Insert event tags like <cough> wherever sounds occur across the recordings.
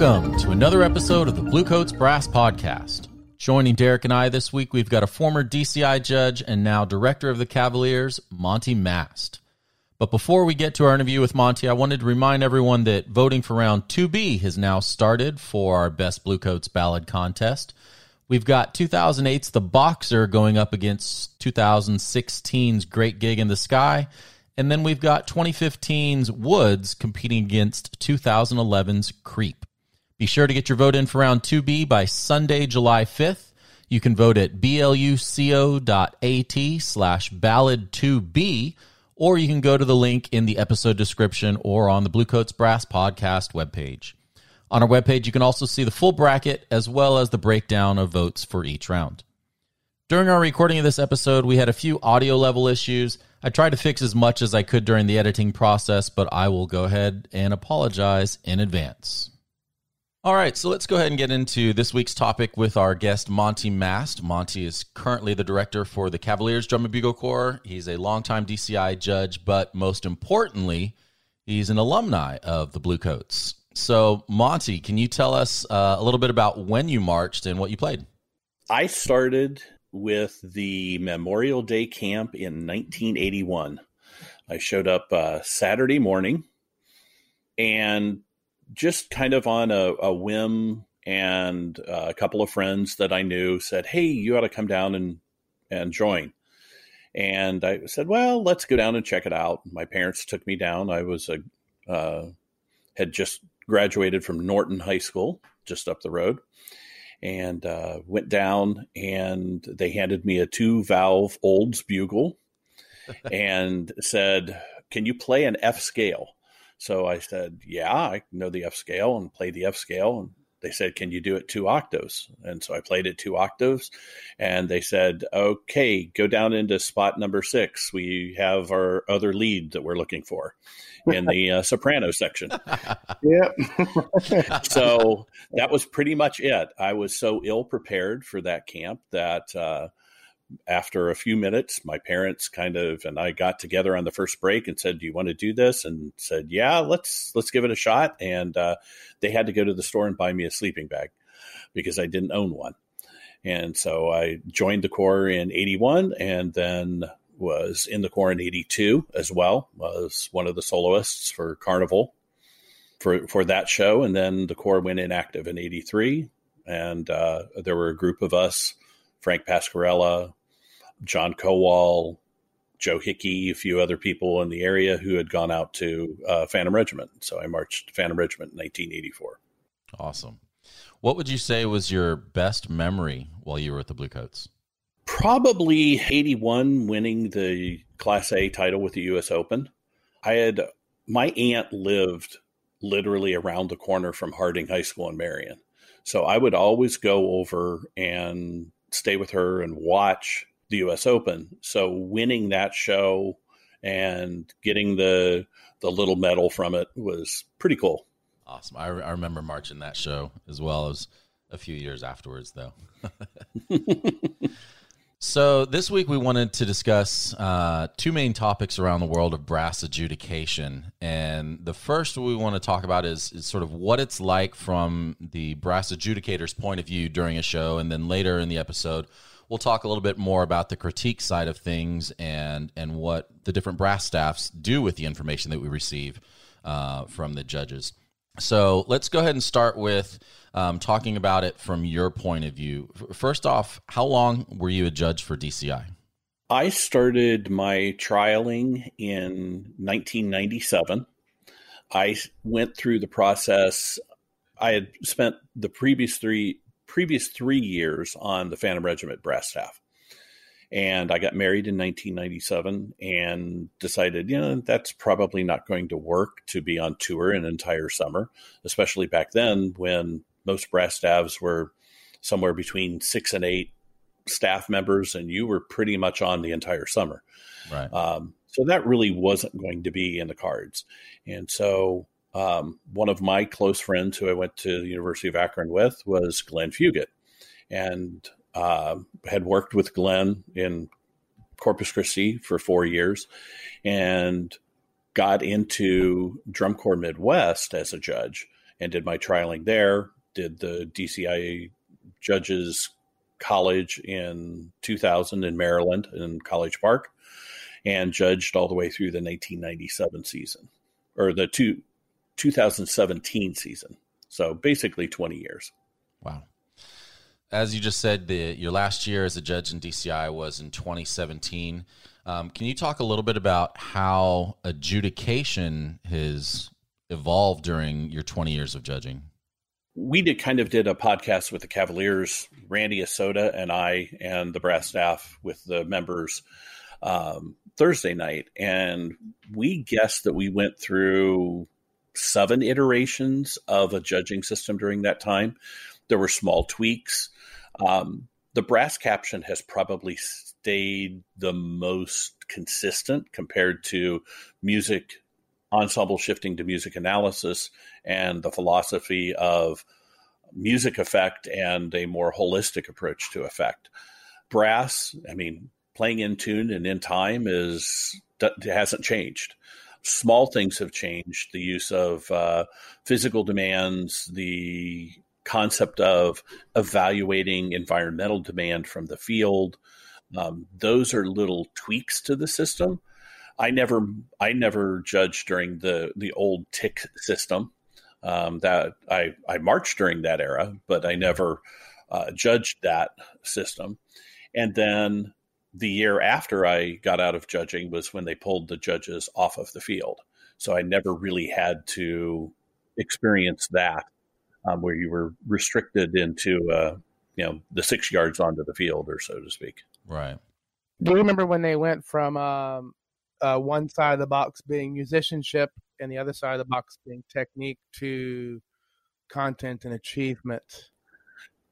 Welcome to another episode of the Bluecoats Brass Podcast. Joining Derek and I this week, we've got a former DCI judge and now director of the Cavaliers, Monty Mast. But before we get to our interview with Monty, I wanted to remind everyone that voting for round 2B has now started for our Best Bluecoats Ballad contest. We've got 2008's The Boxer going up against 2016's Great Gig in the Sky. And then we've got 2015's Woods competing against 2011's Creep. Be sure to get your vote in for round 2B by Sunday, July 5th. You can vote at bluco.at slash ballad2b, or you can go to the link in the episode description or on the Bluecoats Brass podcast webpage. On our webpage, you can also see the full bracket as well as the breakdown of votes for each round. During our recording of this episode, we had a few audio level issues. I tried to fix as much as I could during the editing process, but I will go ahead and apologize in advance. All right, so let's go ahead and get into this week's topic with our guest, Monty Mast. Monty is currently the director for the Cavaliers Drum and Bugle Corps. He's a longtime DCI judge, but most importantly, he's an alumni of the Bluecoats. So, Monty, can you tell us uh, a little bit about when you marched and what you played? I started with the Memorial Day camp in 1981. I showed up uh, Saturday morning and just kind of on a, a whim and uh, a couple of friends that I knew said, "Hey, you ought to come down and and join." And I said, "Well, let's go down and check it out." My parents took me down. I was a uh, had just graduated from Norton High School, just up the road, and uh, went down. And they handed me a two valve Olds bugle, <laughs> and said, "Can you play an F scale?" So I said, Yeah, I know the F scale and play the F scale. And they said, Can you do it two octaves? And so I played it two octaves. And they said, Okay, go down into spot number six. We have our other lead that we're looking for in <laughs> the uh, soprano section. <laughs> yeah. <laughs> so that was pretty much it. I was so ill prepared for that camp that. Uh, after a few minutes, my parents kind of and I got together on the first break and said, "Do you want to do this?" And said, "Yeah, let's let's give it a shot." And uh, they had to go to the store and buy me a sleeping bag because I didn't own one. And so I joined the Corps in '81, and then was in the Corps in '82 as well. Was one of the soloists for Carnival for for that show, and then the Corps went inactive in '83, and uh, there were a group of us. Frank Pasquarella, John Kowal, Joe Hickey, a few other people in the area who had gone out to uh, Phantom Regiment. So I marched Phantom Regiment in 1984. Awesome. What would you say was your best memory while you were at the Bluecoats? Probably 81 winning the Class A title with the U.S. Open. I had, my aunt lived literally around the corner from Harding High School in Marion. So I would always go over and stay with her and watch the U.S. Open. So winning that show and getting the the little medal from it was pretty cool. Awesome. I, I remember marching that show as well as a few years afterwards, though. <laughs> so this week we wanted to discuss uh, two main topics around the world of brass adjudication, and the first we want to talk about is, is sort of what it's like from the brass adjudicator's point of view during a show, and then later in the episode we'll talk a little bit more about the critique side of things and and what the different brass staffs do with the information that we receive uh, from the judges. So let's go ahead and start with um, talking about it from your point of view. First off, how long were you a judge for DCI? I started my trialing in 1997. I went through the process. I had spent the previous three previous three years on the Phantom Regiment brass staff. And I got married in 1997 and decided, you know, that's probably not going to work to be on tour an entire summer, especially back then when most brass staffs were somewhere between six and eight staff members, and you were pretty much on the entire summer. Right. Um, so that really wasn't going to be in the cards. And so um, one of my close friends who I went to the University of Akron with was Glenn Fugit, and uh, had worked with Glenn in Corpus Christi for four years, and got into Drum Corps Midwest as a judge and did my trialing there. Did the DCI judges college in 2000 in Maryland in College Park, and judged all the way through the 1997 season or the two, 2017 season. So basically 20 years. Wow. As you just said, the, your last year as a judge in DCI was in 2017. Um, can you talk a little bit about how adjudication has evolved during your 20 years of judging? We did kind of did a podcast with the Cavaliers, Randy Asoda and I, and the brass staff with the members um, Thursday night, and we guessed that we went through seven iterations of a judging system during that time. There were small tweaks. Um, the brass caption has probably stayed the most consistent compared to music ensemble shifting to music analysis and the philosophy of music effect and a more holistic approach to effect. Brass, I mean, playing in tune and in time is hasn't changed. Small things have changed. The use of uh, physical demands, the concept of evaluating environmental demand from the field. Um, those are little tweaks to the system. I never, I never judged during the the old tick system. Um, that I I marched during that era, but I never uh, judged that system. And then the year after I got out of judging was when they pulled the judges off of the field. So I never really had to experience that um, where you were restricted into, uh, you know, the six yards onto the field or so to speak. Right. Do you remember when they went from um, uh, one side of the box being musicianship and the other side of the box being technique to content and achievement?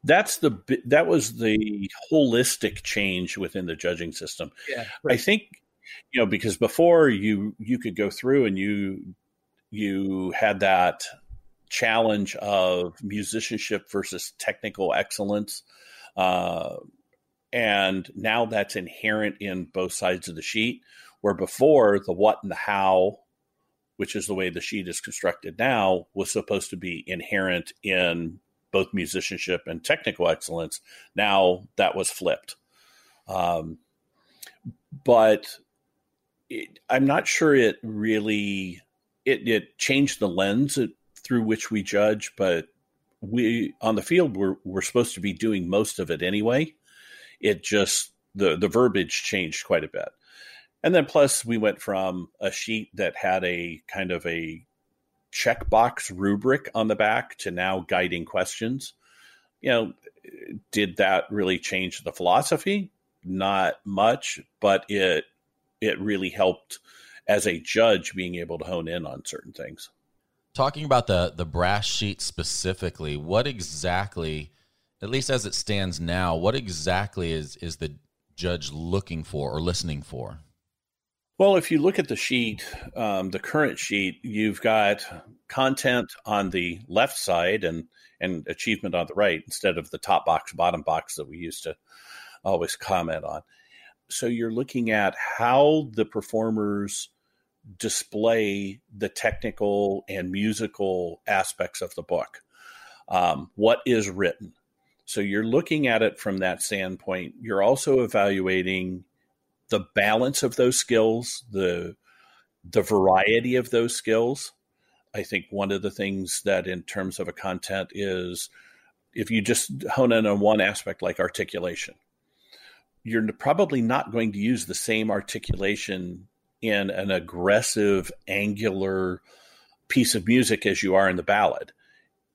That's the that was the holistic change within the judging system. Yeah, right. I think you know because before you you could go through and you you had that challenge of musicianship versus technical excellence. Uh, and now that's inherent in both sides of the sheet, where before the what and the how, which is the way the sheet is constructed now, was supposed to be inherent in both musicianship and technical excellence. Now that was flipped. Um, but it, I'm not sure it really it, it changed the lens through which we judge, but we on the field we're we're supposed to be doing most of it anyway. It just the the verbiage changed quite a bit. And then plus we went from a sheet that had a kind of a checkbox rubric on the back to now guiding questions. You know, did that really change the philosophy? Not much, but it it really helped as a judge being able to hone in on certain things. Talking about the the brass sheet specifically, what exactly, at least as it stands now, what exactly is is the judge looking for or listening for? Well, if you look at the sheet, um, the current sheet, you've got content on the left side and and achievement on the right instead of the top box, bottom box that we used to always comment on. So you're looking at how the performers display the technical and musical aspects of the book. Um, what is written? So you're looking at it from that standpoint. You're also evaluating the balance of those skills, the the variety of those skills. I think one of the things that, in terms of a content, is if you just hone in on one aspect like articulation, you're probably not going to use the same articulation in an aggressive, angular piece of music as you are in the ballad.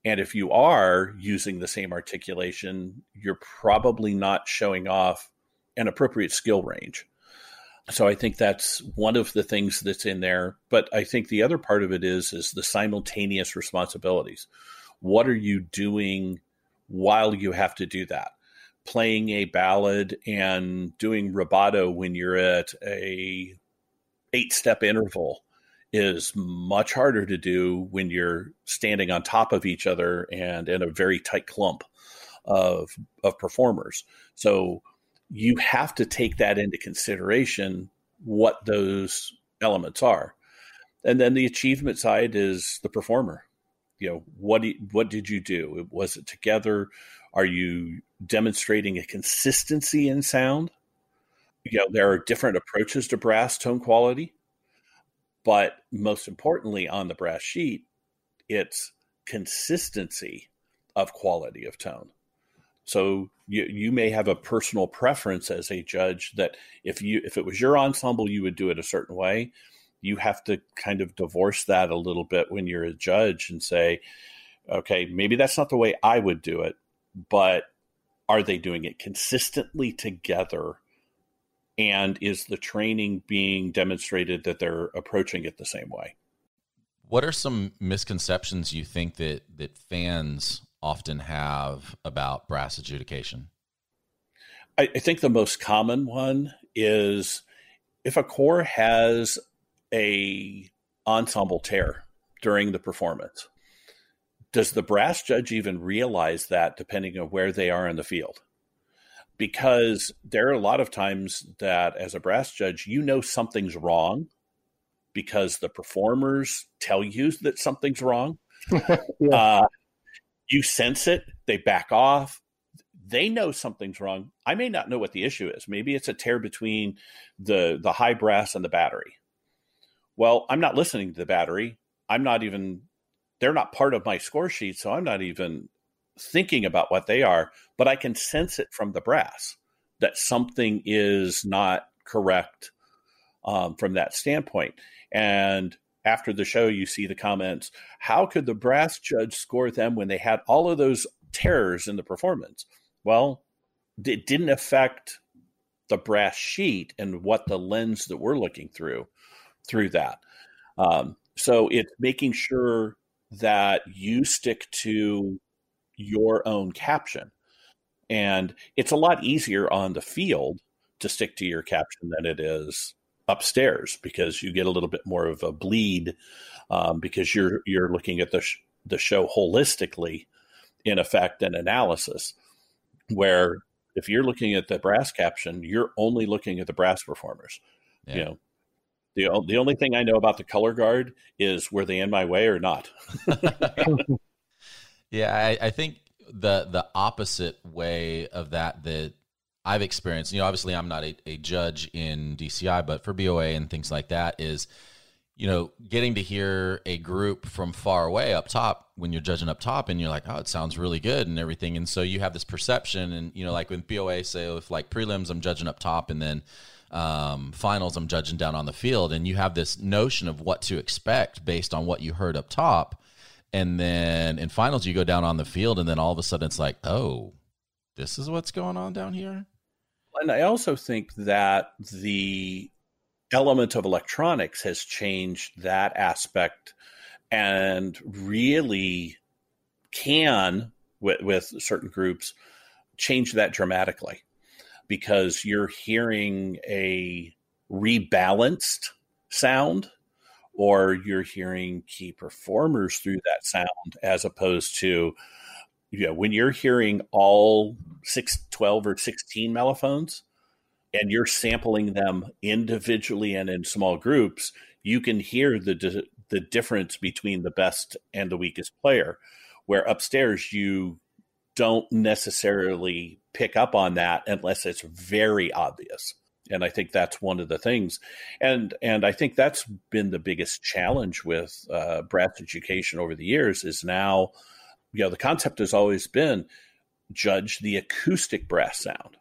And if you are using the same articulation, you're probably not showing off an appropriate skill range. So I think that's one of the things that's in there. But I think the other part of it is is the simultaneous responsibilities. What are you doing while you have to do that? Playing a ballad and doing rubato when you're at a eight step interval is much harder to do when you're standing on top of each other and in a very tight clump of of performers. So you have to take that into consideration what those elements are. And then the achievement side is the performer. you know what what did you do? Was it together? Are you demonstrating a consistency in sound? You know, there are different approaches to brass tone quality, but most importantly, on the brass sheet, it's consistency of quality of tone. So you you may have a personal preference as a judge that if you if it was your ensemble, you would do it a certain way. You have to kind of divorce that a little bit when you're a judge and say, okay, maybe that's not the way I would do it, but are they doing it consistently together? And is the training being demonstrated that they're approaching it the same way? What are some misconceptions you think that that fans often have about brass adjudication? I, I think the most common one is if a corps has a ensemble tear during the performance, does the brass judge even realize that depending on where they are in the field? Because there are a lot of times that as a brass judge, you know something's wrong because the performers tell you that something's wrong. <laughs> yeah. uh, you sense it, they back off. They know something's wrong. I may not know what the issue is. Maybe it's a tear between the the high brass and the battery. Well, I'm not listening to the battery. I'm not even they're not part of my score sheet, so I'm not even thinking about what they are, but I can sense it from the brass that something is not correct um, from that standpoint. And after the show, you see the comments. How could the brass judge score them when they had all of those terrors in the performance? Well, it didn't affect the brass sheet and what the lens that we're looking through through that. Um, so it's making sure that you stick to your own caption. And it's a lot easier on the field to stick to your caption than it is upstairs because you get a little bit more of a bleed um, because you're you're looking at the sh- the show holistically in effect and analysis where if you're looking at the brass caption you're only looking at the brass performers yeah. you know the, the only thing I know about the color guard is were they in my way or not? <laughs> <laughs> yeah, I, I, think the the opposite way of that that I've experienced, you know, obviously I'm not a, a judge in DCI, but for BOA and things like that is, you know, getting to hear a group from far away up top when you're judging up top and you're like, oh, it sounds really good and everything. And so you have this perception and, you know, like with BOA say, if like prelims, I'm judging up top and then um, finals, I'm judging down on the field. And you have this notion of what to expect based on what you heard up top. And then in finals, you go down on the field and then all of a sudden it's like, oh, this is what's going on down here and I also think that the element of electronics has changed that aspect and really can with, with certain groups change that dramatically because you're hearing a rebalanced sound or you're hearing key performers through that sound as opposed to know, when you're hearing all six, 12 or 16 mellophones and you're sampling them individually and in small groups, you can hear the, the difference between the best and the weakest player. Where upstairs, you don't necessarily pick up on that unless it's very obvious and i think that's one of the things and and i think that's been the biggest challenge with uh, brass education over the years is now you know, the concept has always been judge the acoustic brass sound.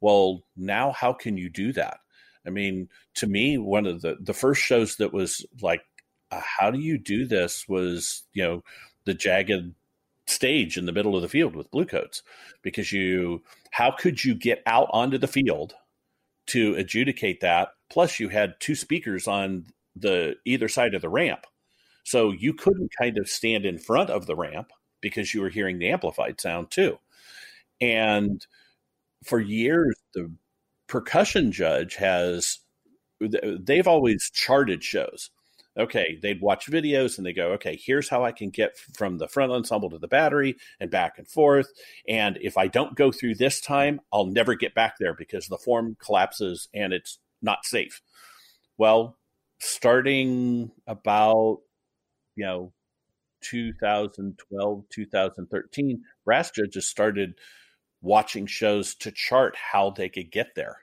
Well, now how can you do that? I mean, to me, one of the the first shows that was like, uh, how do you do this? Was you know the jagged stage in the middle of the field with bluecoats because you how could you get out onto the field to adjudicate that plus you had two speakers on the either side of the ramp so you couldn't kind of stand in front of the ramp because you were hearing the amplified sound too. And for years, the percussion judge has, they've always charted shows. Okay, they'd watch videos and they go, okay, here's how I can get from the front ensemble to the battery and back and forth. And if I don't go through this time, I'll never get back there because the form collapses and it's not safe. Well, starting about, you know, 2012, 2013, brass judges started watching shows to chart how they could get there.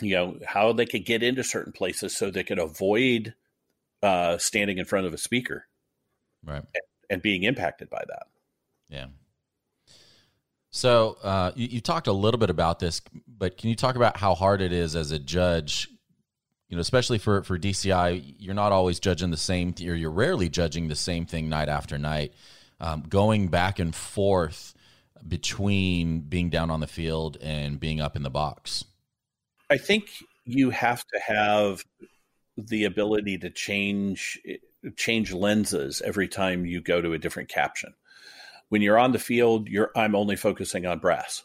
You know, how they could get into certain places so they could avoid uh, standing in front of a speaker. Right. And, and being impacted by that. Yeah. So uh, you, you, talked a little bit about this, but can you talk about how hard it is as a judge? You know, especially for for DCI, you're not always judging the same, or you're rarely judging the same thing night after night. Um, going back and forth between being down on the field and being up in the box. I think you have to have the ability to change change lenses every time you go to a different caption when you're on the field, you're I'm only focusing on brass.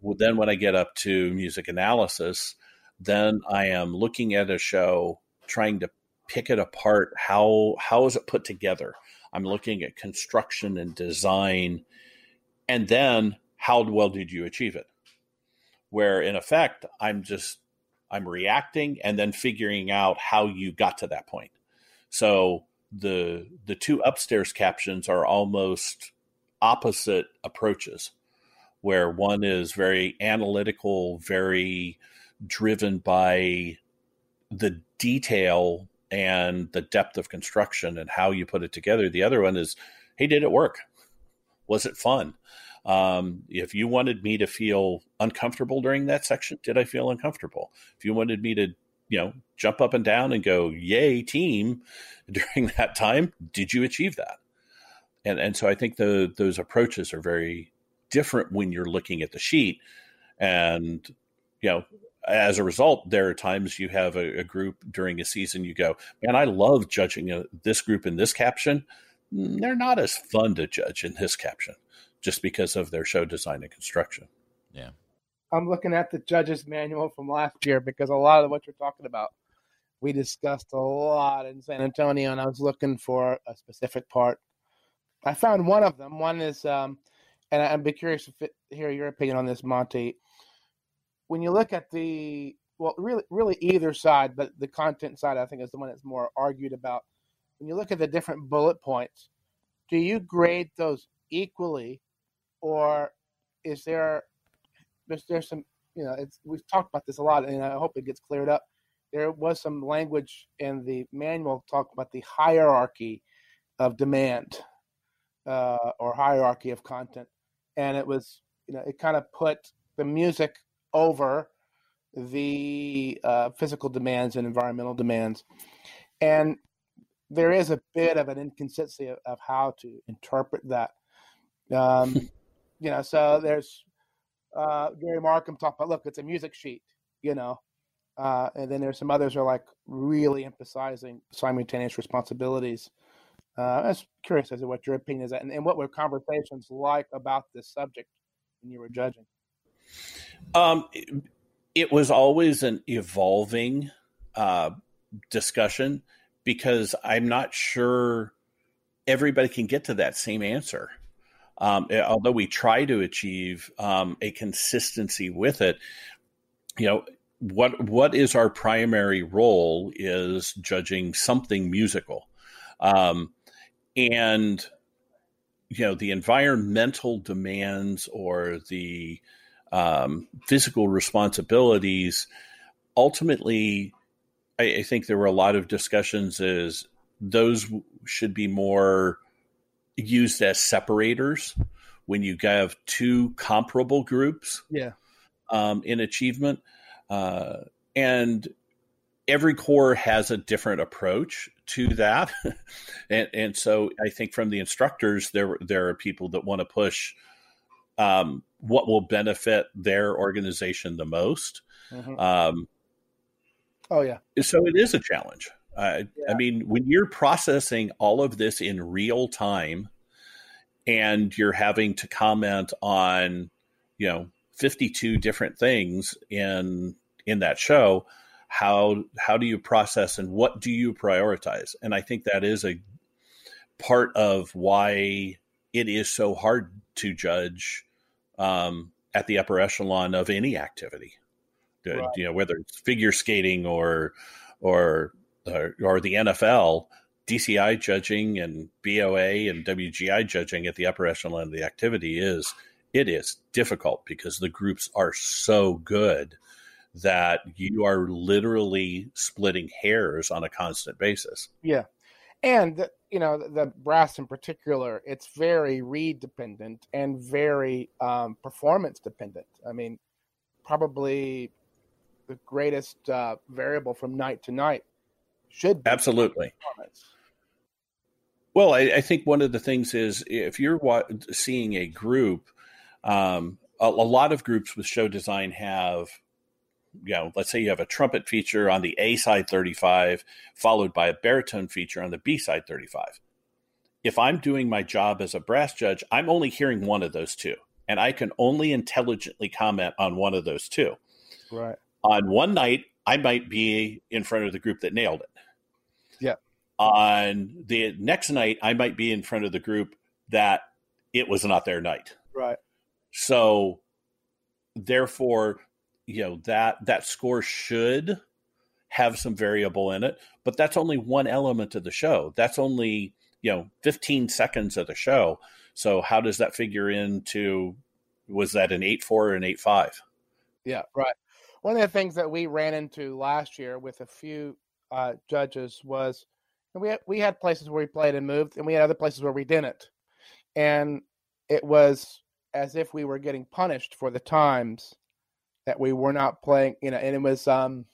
Well, then when I get up to music analysis, then I am looking at a show, trying to pick it apart. How how is it put together? I'm looking at construction and design, and then how well did you achieve it? Where in effect, I'm just I'm reacting and then figuring out how you got to that point. So the the two upstairs captions are almost opposite approaches, where one is very analytical, very driven by the detail and the depth of construction and how you put it together. The other one is, hey, did it work? Was it fun? Um, if you wanted me to feel uncomfortable during that section, did I feel uncomfortable? If you wanted me to, you know, jump up and down and go, yay, team, <laughs> during that time, did you achieve that? and and so I think the those approaches are very different when you're looking at the sheet, and you know as a result, there are times you have a, a group during a season you go, man, I love judging a, uh, this group in this caption. Mm, they're not as fun to judge in this caption just because of their show design and construction. Yeah. I'm looking at the judge's manual from last year because a lot of what you're talking about, we discussed a lot in San Antonio, and I was looking for a specific part I found one of them. One is, um, and I'd be curious to hear your opinion on this, Monty. When you look at the well, really, really either side, but the content side, I think, is the one that's more argued about. When you look at the different bullet points, do you grade those equally, or is there there's there's some you know it's we've talked about this a lot, and I hope it gets cleared up. There was some language in the manual talk about the hierarchy of demand uh, or hierarchy of content, and it was you know it kind of put the music over the uh, physical demands and environmental demands, and there is a bit of an inconsistency of, of how to interpret that. Um, <laughs> you know, so there's uh, Gary Markham talked about look, it's a music sheet, you know, uh, and then there's some others are like really emphasizing simultaneous responsibilities uh, I was curious as to what your opinion is, and, and what were conversations like about this subject when you were judging? Um, it, it was always an evolving uh, discussion because I'm not sure everybody can get to that same answer. Um, eh, although we try to achieve um, a consistency with it, you know, what what is our primary role is judging something musical. Um, and you know the environmental demands or the um, physical responsibilities ultimately I, I, think there were a lot of discussions as those should be more used as separators when you have two comparable groups yeah. um, in achievement. Uh, and every corps has a different approach to that. <laughs> And and so i think from the instructors there there are people that want to push um, what will benefit their organization the most mm-hmm. um, oh yeah so it is a challenge uh, yeah. i mean when you're processing all of this in real time and you're having to comment on you know 52 different things in in that show how how do you process and what do you prioritize and i think that is a part of why it is so hard to judge um, at the upper echelon of any activity right. you know whether it's figure skating or or or, or the NFL DCI judging and BOA and WGI judging at the upper echelon of the activity is it is difficult because the groups are so good that you are literally splitting hairs on a constant basis. Yeah. And you know the, the brass in particular, it's very read dependent and very um, performance dependent. I mean, probably the greatest uh, variable from night to night should be absolutely. Well, I, I, think one of the things is if you're wa- seeing a group, um, a, a, lot of groups with show design have, you know, let's say you have a trumpet feature on the A side 35, followed by a baritone feature on the B side 35. If I'm doing my job as a brass judge, I'm only hearing one of those two, and I can only intelligently comment on one of those two. Right. On one night, I might be in front of the group that nailed it. Yeah. On the next night, I might be in front of the group that it was not their night. Right. So, therefore, you know that that score should have some variable in it, but that's only one element of the show. That's only you know 15 seconds of the show. So, how does that figure into? Was that an eight four or an eight five? Yeah, right. One of the things that we ran into last year with a few uh, judges was we had, we had places where we played and moved, and we had other places where we didn't, and it was as if we were getting punished for the times that we were not playing. You know, and it was um,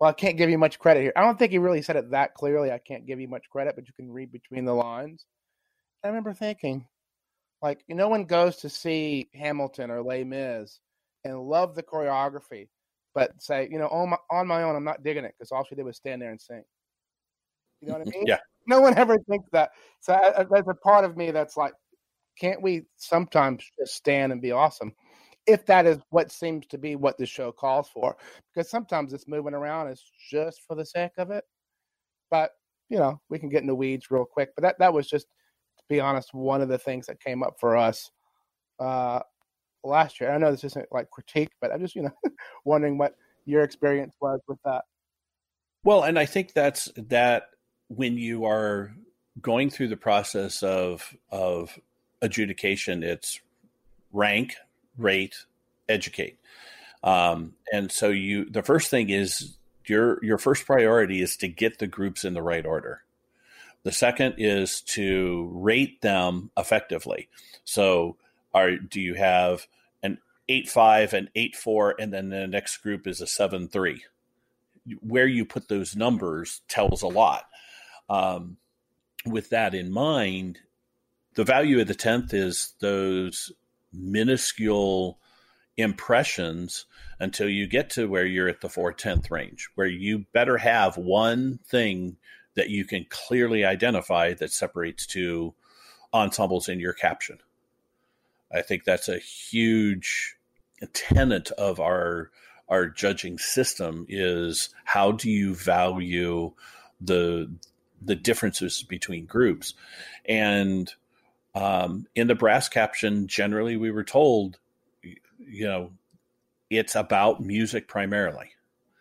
well, I can't give you much credit here. I don't think he really said it that clearly. I can't give you much credit, but you can read between the lines. I remember thinking, like, no one goes to see Hamilton or Les Mis and love the choreography, but say, you know, on my, on my own, I'm not digging it because all she did was stand there and sing. You know what I mean? Yeah. No one ever thinks that. So I, I, there's a part of me that's like, can't we sometimes just stand and be awesome? If that is what seems to be what the show calls for, because sometimes it's moving around is just for the sake of it. But you know, we can get in the weeds real quick. But that that was just, to be honest, one of the things that came up for us uh, last year. I know this isn't like critique, but I'm just you know <laughs> wondering what your experience was with that. Well, and I think that's that when you are going through the process of of adjudication, it's rank, rate, educate. Um, and so you the first thing is your your first priority is to get the groups in the right order. The second is to rate them effectively. So are do you have an eight five, an eight four, and then the next group is a seven three? Where you put those numbers tells a lot. Um, with that in mind, the value of the tenth is those minuscule impressions until you get to where you're at the four tenth range, where you better have one thing that you can clearly identify that separates two ensembles in your caption. I think that's a huge tenet of our our judging system is how do you value the the differences between groups and um, in the brass caption generally we were told you know it's about music primarily.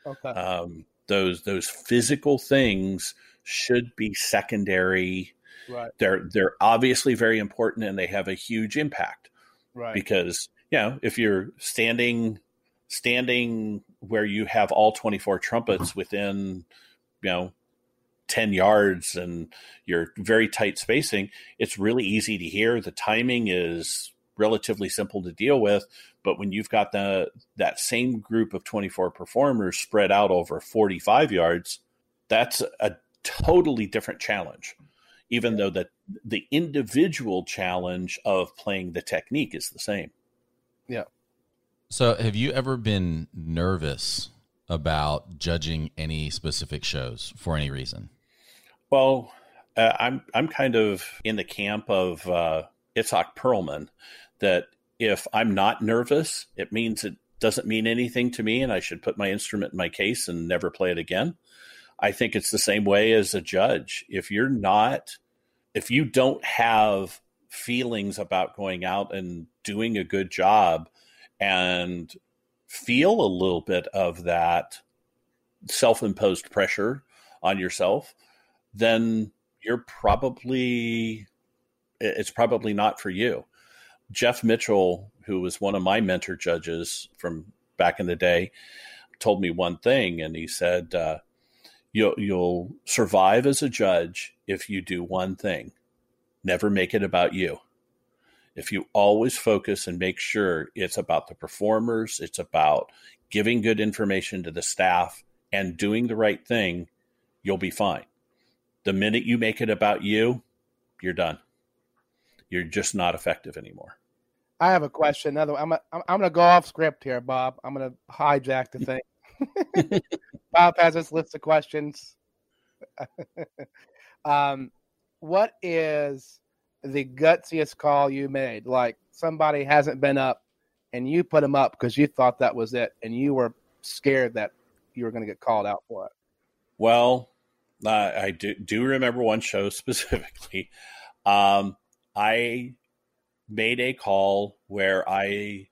Okay. Um, those those physical things should be secondary. Right. They're they're obviously very important and they have a huge impact right. because you know if you're standing standing where you have all 24 trumpets within you know 10 yards and you're very tight spacing it's really easy to hear. The timing is relatively simple to deal with but when you've got the that same group of 24 performers spread out over 45 yards that's a totally different challenge. Even though the the individual challenge of playing the technique is the same. Yeah. So have you ever been nervous about judging any specific shows for any reason well uh, i'm i'm kind of in the camp of uh, itzhak perlman that if i'm not nervous it means it doesn't mean anything to me and i should put my instrument in my case and never play it again I think it's the same way as a judge. If you're not, if you don't have feelings about going out and doing a good job and feel a little bit of that self imposed pressure on yourself, then you're probably it's probably not for you. Jeff Mitchell, who was one of my mentor judges from back in the day, told me one thing, and he said, uh, "You'll you'll survive as a judge if you do one thing: never make it about you." If you always focus and make sure it's about the performers, it's about giving good information to the staff and doing the right thing, you'll be fine. The minute you make it about you, you're done. You're just not effective anymore. I have a question. Another, I'm, a, I'm going to go off script here, Bob. I'm going to hijack the thing. <laughs> Bob has this list of questions. <laughs> um, what is the gutsiest call you made? Like somebody hasn't been up and you put them up because you thought that was it and you were scared that you were going to get called out for it. Well, uh, I do, do remember one show <laughs> specifically. Um, I made a call where I,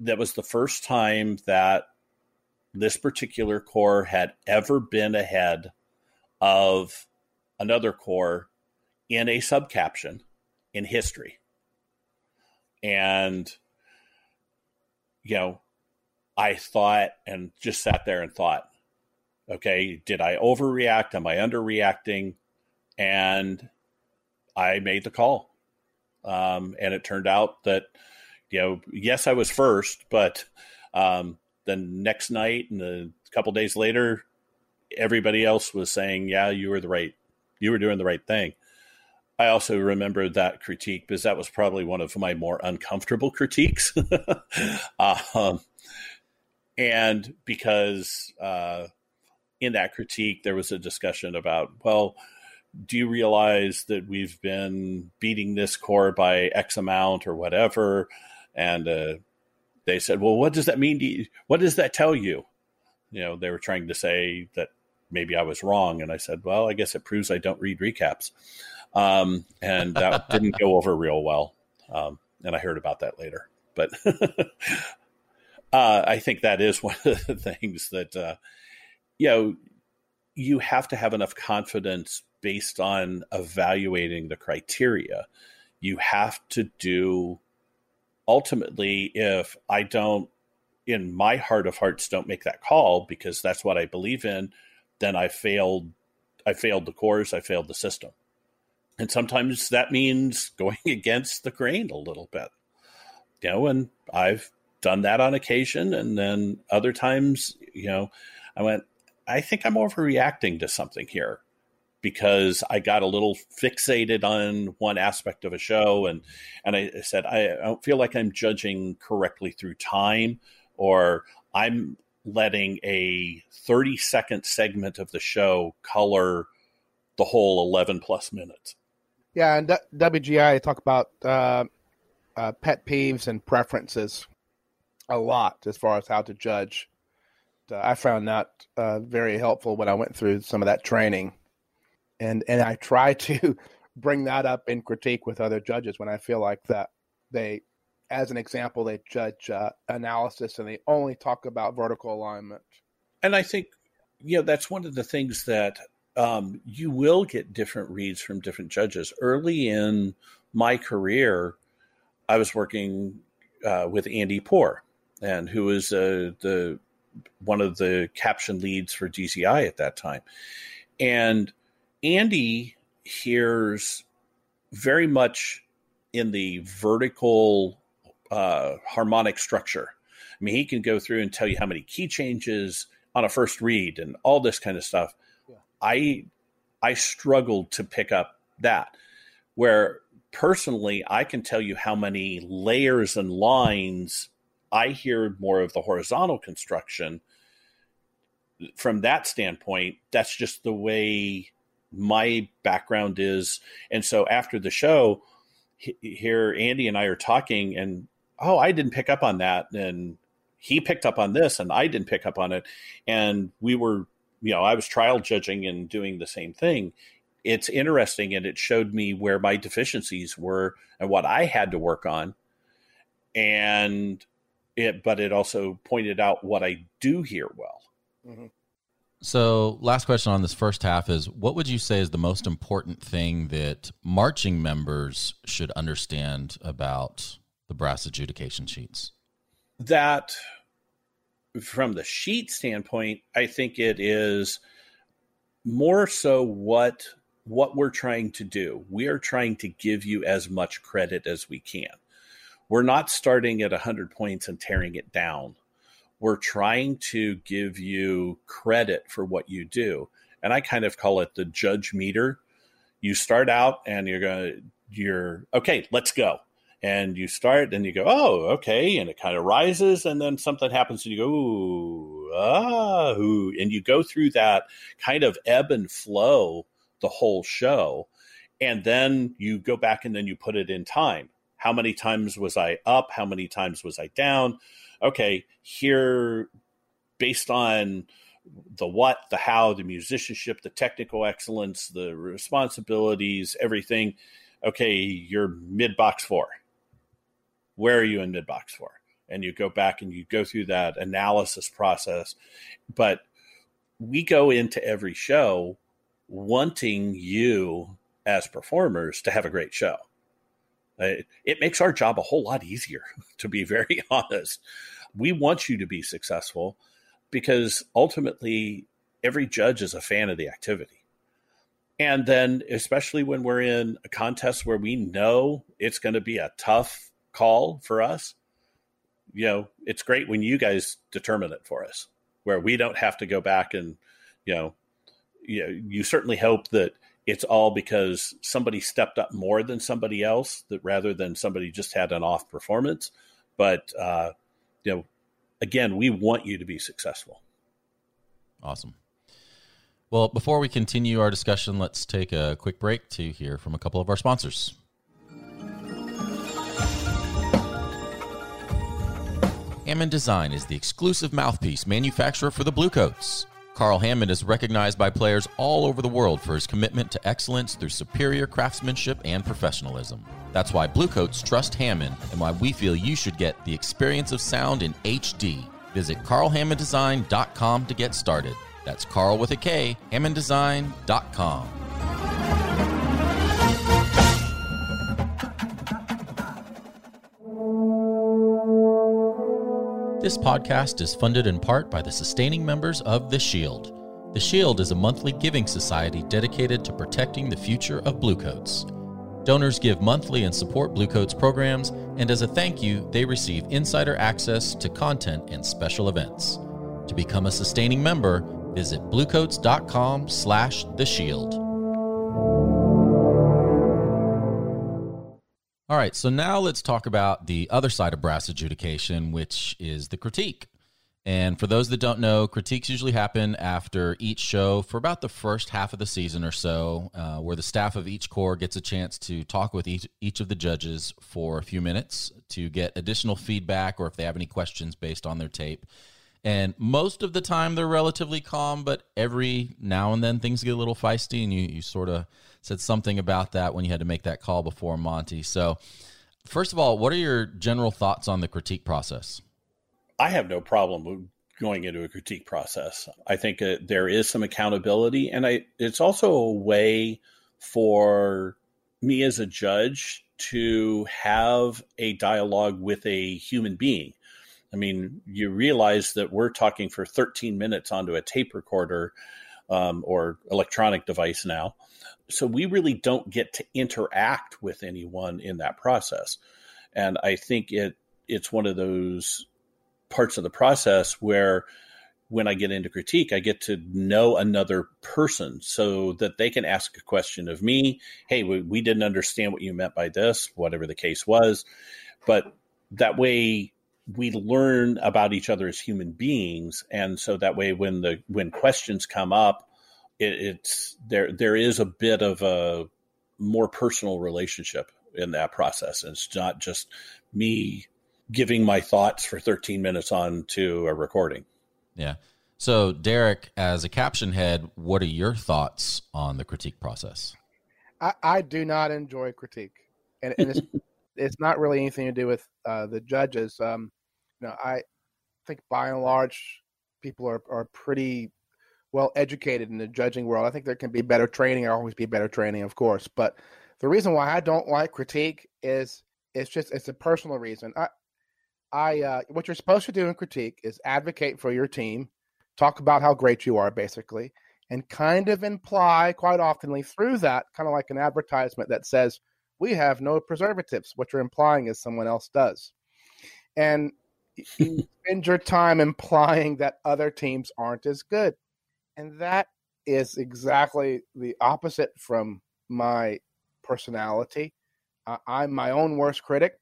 that was the first time that this particular corps had ever been ahead of another corps in a subcaption in history. And, you know, I thought and just sat there and thought, okay, did I overreact? Am I underreacting? And I made the call. Um, and it turned out that, you know, yes, I was first, but um, the next night and a couple days later, everybody else was saying, yeah, you were the right, you were doing the right thing. I also remember that critique because that was probably one of my more uncomfortable critiques. <laughs> um, and because uh, in that critique, there was a discussion about, well, do you realize that we've been beating this corps by X amount or whatever? And uh, they said, well, what does that mean? To you? What does that tell you? You know, they were trying to say that maybe I was wrong. And I said, well, I guess it proves I don't read recaps. Um, and that <laughs> didn't go over real well. Um, and I heard about that later. But <laughs> uh, I think that is <laughs> one of the things that, uh, you know, you have to have enough confidence based on evaluating the criteria. You have to do ultimately, if I don't, in my heart of hearts, don't make that call because that's what I believe in, then I failed. I failed the course. I failed the system. And sometimes that means <laughs> going against the grain a little bit. You know, and I've done that on occasion. And then other times, you know, I went, I think I'm overreacting to something here because I got a little fixated on one aspect of a show, and and I said I, I don't feel like I'm judging correctly through time, or I'm letting a 30 second segment of the show color the whole 11 plus minutes. Yeah, and WGI talk about uh, uh, pet peeves and preferences a lot as far as how to judge. Uh, I found that uh, very helpful when I went through some of that training and and I try <laughs> to bring that up in critique with other judges when I feel like that they, as an example, they judge uh, analysis and they only talk about vertical alignment. And I think, you know, that's one of the things that um, you will get different reads from different judges. Early in my career, I was working uh, with Andy Poor, and who is uh, the one of the caption leads for DCI at that time, and Andy hears very much in the vertical uh, harmonic structure. I mean, he can go through and tell you how many key changes on a first read and all this kind of stuff. Yeah. I I struggled to pick up that. Where personally, I can tell you how many layers and lines I hear more of the horizontal construction. From that standpoint, that's just the way my background is. And so after the show, here Andy and I are talking, and oh, I didn't pick up on that, and he picked up on this, and I didn't pick up on it, and we were, you know, I was trial judging and doing the same thing. It's interesting, and it showed me where my deficiencies were and what I had to work on, and it, but it also pointed out what I do hear well. Mm-hmm. So, last question on this first half is what would you say is the most important thing that marching members should understand about the brass adjudication sheets? That, from the sheet standpoint, I think it is more so what what we're trying to do. We are trying to give you as much credit as we can. We're not starting at 100 points and tearing it down. We're trying to give you credit for what you do. And I kind of call it the judge meter. You start out and you're going to, you're, okay, let's go. And you start and you go, oh, okay. And it kind of rises. And then something happens and you go, ooh, ah, ooh. And you go through that kind of ebb and flow the whole show. And then you go back and then you put it in time. How many times was I up? How many times was I down? Okay, here, based on the what, the how, the musicianship, the technical excellence, the responsibilities, everything. Okay, you're mid box four. Where are you in mid box four? And you go back and you go through that analysis process. But we go into every show wanting you as performers to have a great show. It, it makes our job a whole lot easier, <laughs> to be very <laughs> honest. We want you to be successful because ultimately every judge is a fan of the activity. And then, especially when we're in a contest where we know it's going to be a tough call for us, you know, it's great when you guys determine it for us, where we don't have to go back and, you know, you, know, you certainly hope that it's all because somebody stepped up more than somebody else that rather than somebody just had an off performance. But uh, you know again we want you to be successful. Awesome. Well before we continue our discussion let's take a quick break to hear from a couple of our sponsors. Hammond Design is the exclusive mouthpiece manufacturer for the Bluecoats. Carl Hammond is recognized by players all over the world for his commitment to excellence through superior craftsmanship and professionalism. That's why Bluecoats trust Hammond and why we feel you should get the experience of sound in HD. Visit carlhammonddesign.com to get started. That's Carl with a K, hammonddesign.com. This podcast is funded in part by the sustaining members of The Shield. The Shield is a monthly giving society dedicated to protecting the future of Bluecoats. Donors give monthly and support Bluecoats programs, and as a thank you, they receive insider access to content and special events. To become a sustaining member, visit bluecoats.com slash the shield. All right, so now let's talk about the other side of brass adjudication, which is the critique. And for those that don't know, critiques usually happen after each show for about the first half of the season or so, uh, where the staff of each corps gets a chance to talk with each, each of the judges for a few minutes to get additional feedback or if they have any questions based on their tape. And most of the time they're relatively calm, but every now and then things get a little feisty, and you, you sort of said something about that when you had to make that call before Monty. So, first of all, what are your general thoughts on the critique process? I have no problem going into a critique process. I think uh, there is some accountability, and I it's also a way for me as a judge to have a dialogue with a human being I mean, you realize that we're talking for 13 minutes onto a tape recorder um, or electronic device now. So we really don't get to interact with anyone in that process. And I think it it's one of those parts of the process where when I get into critique, I get to know another person so that they can ask a question of me. Hey, we, we didn't understand what you meant by this, whatever the case was. But that way we learn about each other as human beings, and so that way, when the when questions come up, it, it's there. There is a bit of a more personal relationship in that process. And it's not just me giving my thoughts for 13 minutes on to a recording. Yeah. So, Derek, as a caption head, what are your thoughts on the critique process? I, I do not enjoy critique, and, and it's <laughs> it's not really anything to do with uh, the judges. Um, you know, I think by and large, people are are pretty well educated in the judging world. I think there can be better training. There always be better training, of course. But the reason why I don't like critique is it's just it's a personal reason. I I uh, what you're supposed to do in critique is advocate for your team, talk about how great you are, basically, and kind of imply quite oftenly through that, kind of like an advertisement that says we have no preservatives. What you're implying is someone else does, and you <laughs> spend your time implying that other teams aren't as good, and that is exactly the opposite from my personality. Uh, I'm my own worst critic.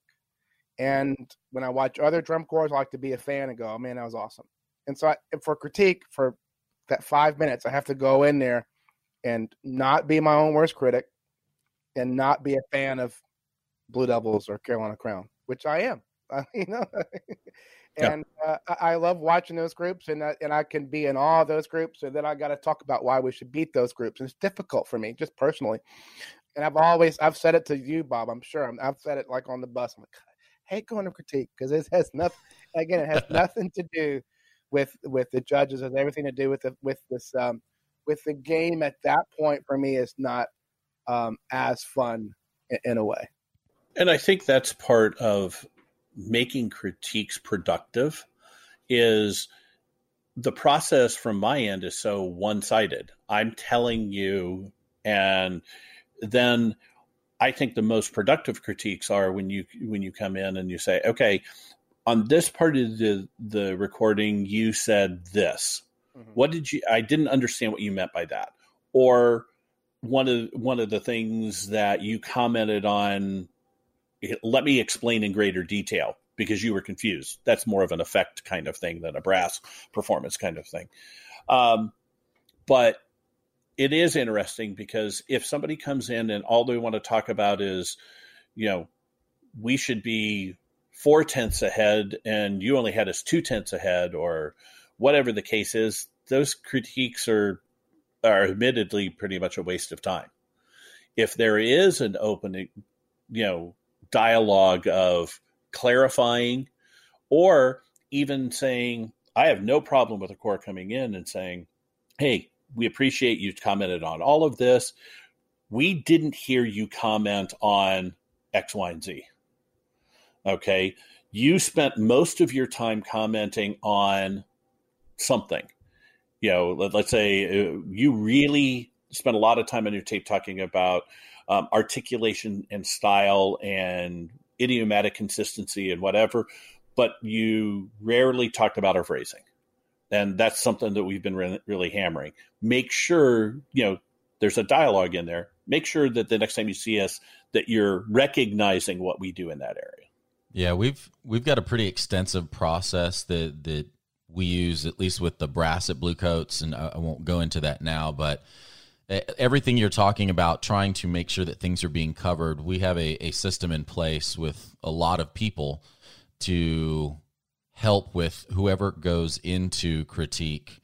And when I watch other drum corps, I like to be a fan and go, oh, man, that was awesome. And so I, for critique, for that five minutes, I have to go in there and not be my own worst critic and not be a fan of Blue Devils or Carolina Crown, which I am. <laughs> you know, <laughs> and uh, I love watching those groups, and I, and I can be in all of those groups, and then I got to talk about why we should beat those groups. And it's difficult for me, just personally. And I've always I've said it to you, Bob. I'm sure i have said it like on the bus. I'm like, hate going to critique because it has nothing. Again, it has <laughs> nothing to do with with the judges. It has everything to do with the, with this um, with the game. At that point, for me, is not um, as fun in, in a way. And I think that's part of making critiques productive. Is the process from my end is so one sided. I'm telling you, and then I think the most productive critiques are when you when you come in and you say, okay, on this part of the the recording, you said this. Mm-hmm. What did you? I didn't understand what you meant by that. Or one of one of the things that you commented on. Let me explain in greater detail because you were confused. That's more of an effect kind of thing than a brass performance kind of thing. Um, but it is interesting because if somebody comes in and all they want to talk about is, you know, we should be four tenths ahead and you only had us two tenths ahead, or whatever the case is, those critiques are are admittedly pretty much a waste of time. If there is an opening, you know, dialogue of clarifying, or even saying, I have no problem with a corps coming in and saying, hey, we appreciate you commented on all of this. We didn't hear you comment on X, Y, and Z. Okay. You spent most of your time commenting on something. You know, let, us say uh, you really spent a lot of time on your tape talking about um, articulation and style and idiomatic consistency and whatever, but you rarely talked about our phrasing and that's something that we've been re- really hammering. Make sure you know there's a dialogue in there. Make sure that the next time you see us, that you're recognizing what we do in that area. Yeah, we've we've got a pretty extensive process that that we use at least with the brass at Bluecoats, and I, I won't go into that now, but everything you're talking about trying to make sure that things are being covered we have a, a system in place with a lot of people to help with whoever goes into critique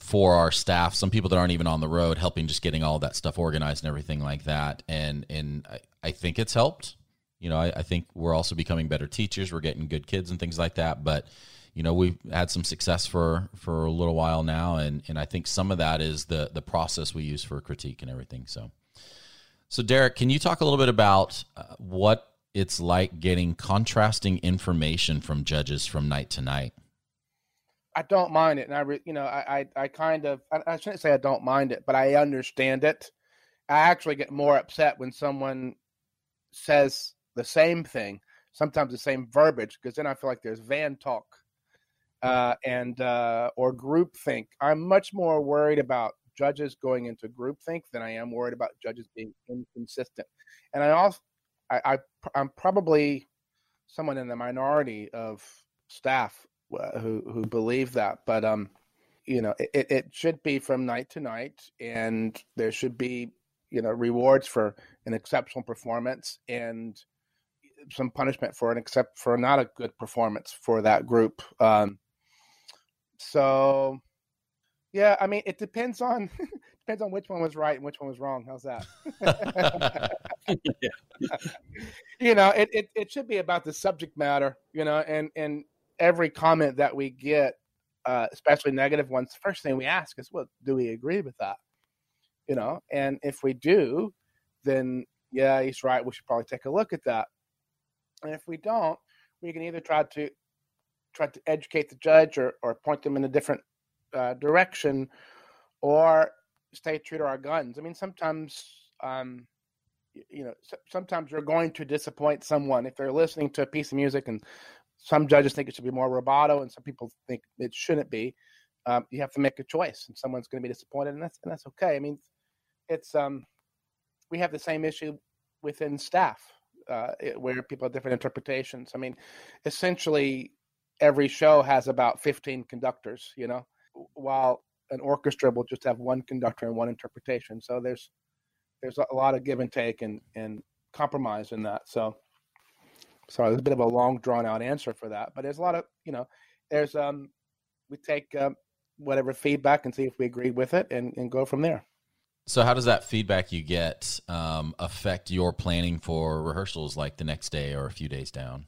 for our staff some people that aren't even on the road helping just getting all that stuff organized and everything like that. And and i, I think it's helped. You know I, I, think we're also becoming better teachers. We're getting good kids and things like that. But you know we've had some success for for a little while now and and i think some of that is the the process we use for critique and everything so so derek can you talk a little bit about uh, what it's like getting contrasting information from judges from night to night. I don't mind it, and I, re, you know, I, I, I kind of, I, I, shouldn't say I don't mind it, but I understand it. I actually get more upset when someone says the same thing, sometimes the same verbiage, because then I feel like there's van talk, uh, and uh, or group think. I'm much more worried about judges going into group think than I am worried about judges being inconsistent. And I also I, I I'm probably someone in the minority of staff who who believe that, but um, you know, it, it should be from night to night, and there should be you know rewards for an exceptional performance and some punishment for an except for not a good performance for that group. Um, so yeah, I mean, it depends on <laughs> depends on which one was right and which one was wrong. How's that? <laughs> <laughs> you know, it, it, it should be about the subject matter, you know, and, and every comment that we get uh, especially negative ones, the first thing we ask is, well, do we agree with that? You know, and if we do, then yeah, he's right. We should probably take a look at that. And if we don't, we can either try to try to educate the judge or, or point them in a different uh, direction, or stay true to our guns. I mean, sometimes, um, you know, sometimes you're going to disappoint someone if they're listening to a piece of music, and some judges think it should be more rubato, and some people think it shouldn't be. Um, you have to make a choice, and someone's going to be disappointed, and that's and that's okay. I mean, it's um, we have the same issue within staff uh, where people have different interpretations. I mean, essentially, every show has about 15 conductors, you know, while an orchestra will just have one conductor and one interpretation. So there's there's a lot of give and take and, and compromise in that. So sorry, there's a bit of a long drawn out answer for that, but there's a lot of you know, there's um, we take um, whatever feedback and see if we agree with it and, and go from there. So, how does that feedback you get um, affect your planning for rehearsals, like the next day or a few days down?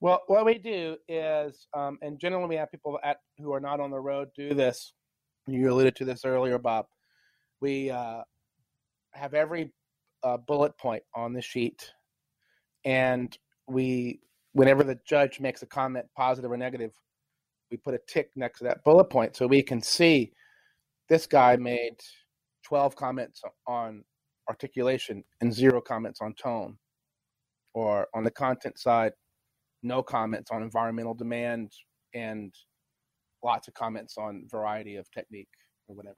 Well, what we do is, um, and generally we have people at who are not on the road do this. You alluded to this earlier, Bob. We uh, have every uh, bullet point on the sheet, and we, whenever the judge makes a comment, positive or negative, we put a tick next to that bullet point so we can see this guy made 12 comments on articulation and zero comments on tone. Or on the content side, no comments on environmental demand and lots of comments on variety of technique or whatever.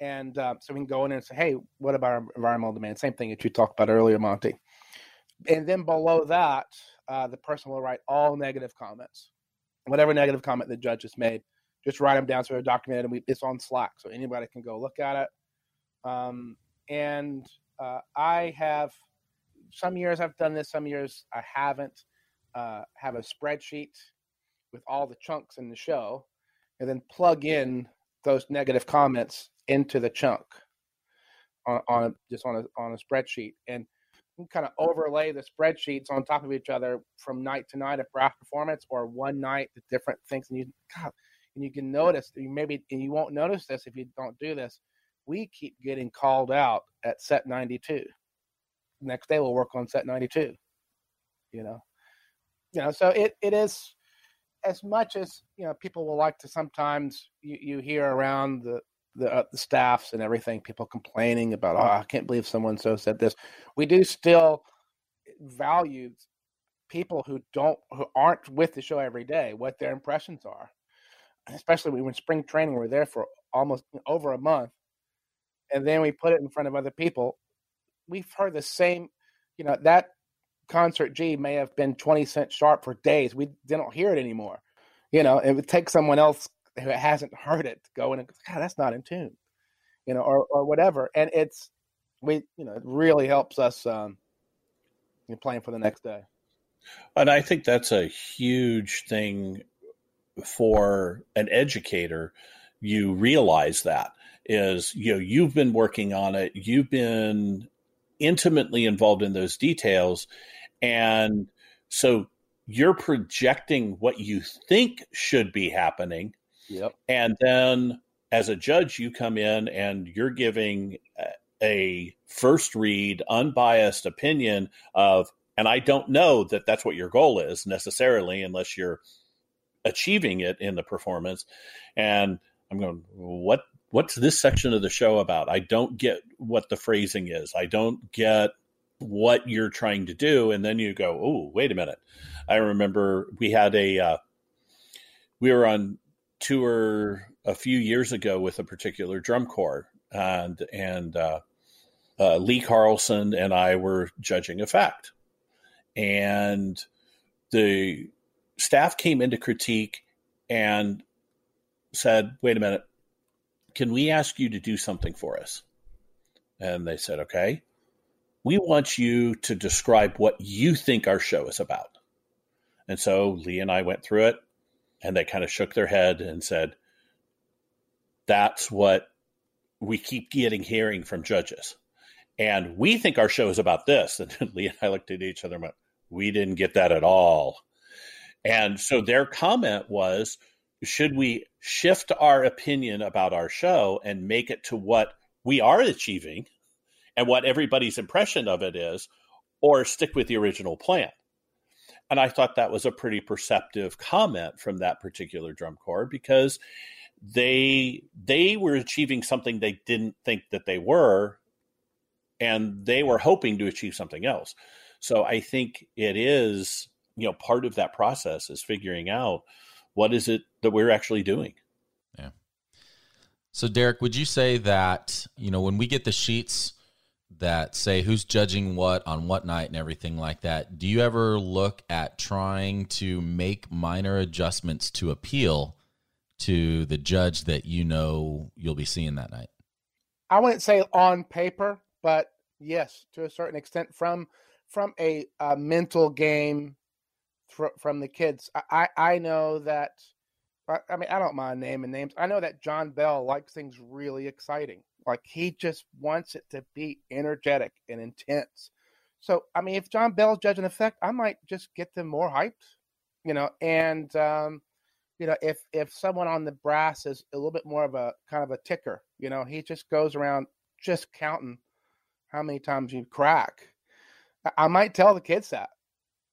And uh, so we can go in and say, hey, what about environmental demand? Same thing that you talked about earlier, Monty. And then below that, uh, the person will write all negative comments. Whatever negative comment the judge has made, just write them down so they're documented and we, it's on Slack. So anybody can go look at it. Um, and uh, I have some years I've done this, some years I haven't. Uh, have a spreadsheet with all the chunks in the show, and then plug in those negative comments into the chunk on, on a, just on a on a spreadsheet, and kind of overlay the spreadsheets on top of each other from night to night of brass performance, or one night the different things, and you God, and you can notice you maybe and you won't notice this if you don't do this we keep getting called out at set 92 next day we'll work on set 92 you know you know so it, it is as much as you know people will like to sometimes you, you hear around the the, uh, the staffs and everything people complaining about oh i can't believe someone so said this. We do still value people who don't who aren't with the show every day what their impressions are. Especially when spring training we're there for almost over a month and then we put it in front of other people, we've heard the same, you know, that concert G may have been 20 cents sharp for days. We didn't hear it anymore. You know, it would take someone else who hasn't heard it to go in and God, that's not in tune, you know, or, or whatever. And it's, we, you know, it really helps us um, in playing for the next day. And I think that's a huge thing for an educator. You realize that is you know you've been working on it you've been intimately involved in those details and so you're projecting what you think should be happening yep and then as a judge you come in and you're giving a first read unbiased opinion of and I don't know that that's what your goal is necessarily unless you're achieving it in the performance and I'm going what what's this section of the show about? I don't get what the phrasing is. I don't get what you're trying to do. And then you go, oh, wait a minute. I remember we had a, uh, we were on tour a few years ago with a particular drum corps, and and uh, uh, Lee Carlson and I were judging effect, and the staff came into critique and said, "Wait a minute, can we ask you to do something for us? And they said, okay. We want you to describe what you think our show is about. And so Lee and I went through it and they kind of shook their head and said, that's what we keep getting hearing from judges. And we think our show is about this. <laughs> And Lee and I looked at each other and went, we didn't get that at all. And so their comment was, should we shift our opinion about our show and make it to what we are achieving and what everybody's impression of it is, or stick with the original plan? And I thought that was a pretty perceptive comment from that particular drum corps because they they were achieving something they didn't think that they were and they were hoping to achieve something else. So I think it is, you know, part of that process is figuring out what is it that we're actually doing. Yeah. So Derek, would you say that, you know, when we get the sheets that say who's judging what on what night and everything like that, do you ever look at trying to make minor adjustments to appeal to the judge that you know you'll be seeing that night? I wouldn't say on paper, but yes, to a certain extent from from a, a mental game fr- from the kids. I, I know that. I mean, I don't mind naming names. I know that John Bell likes things really exciting. Like he just wants it to be energetic and intense. So, I mean, if John Bell's judging effect, I might just get them more hyped, you know. And um, you know, if if someone on the brass is a little bit more of a kind of a ticker, you know, he just goes around just counting how many times you crack. I might tell the kids that,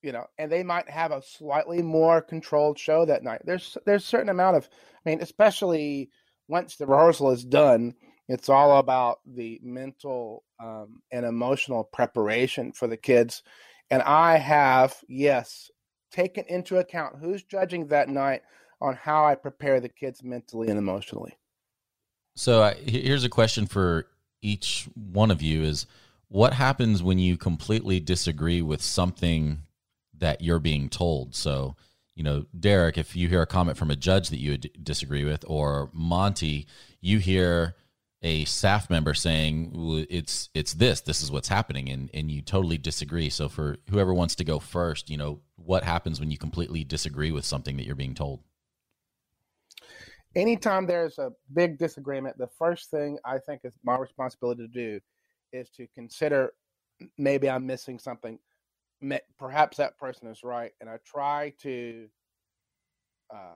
you know, and they might have a slightly more controlled show that night. There's there's a certain amount of, I mean, especially once the rehearsal is done, it's all about the mental um, and emotional preparation for the kids. And I have, yes, taken into account who's judging that night on how I prepare the kids mentally and emotionally. So uh, here's a question for each one of you is what happens when you completely disagree with something that you're being told? So, you know, Derek, if you hear a comment from a judge that you disagree with, or Monty, you hear a staff member saying it's it's this this is what's happening and and you totally disagree so for whoever wants to go first you know what happens when you completely disagree with something that you're being told anytime there's a big disagreement, the first thing I think is my responsibility to do is to consider maybe I'm missing something. Perhaps that person is right, and I try to uh,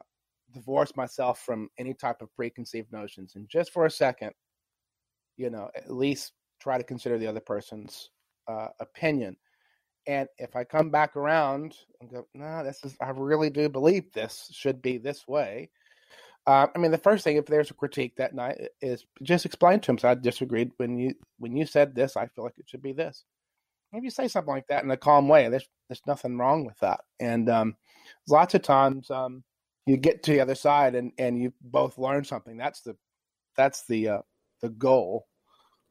divorce myself from any type of preconceived notions. And just for a second, you know, at least try to consider the other person's uh, opinion. And if I come back around and go, no, this is, I really do believe this should be this way, uh, I mean, the first thing, if there's a critique that night, is just explain to him. So I disagreed when you when you said this. I feel like it should be this. If you say something like that in a calm way. There's there's nothing wrong with that. And um, lots of times um, you get to the other side and and you both learn something. That's the that's the uh, the goal.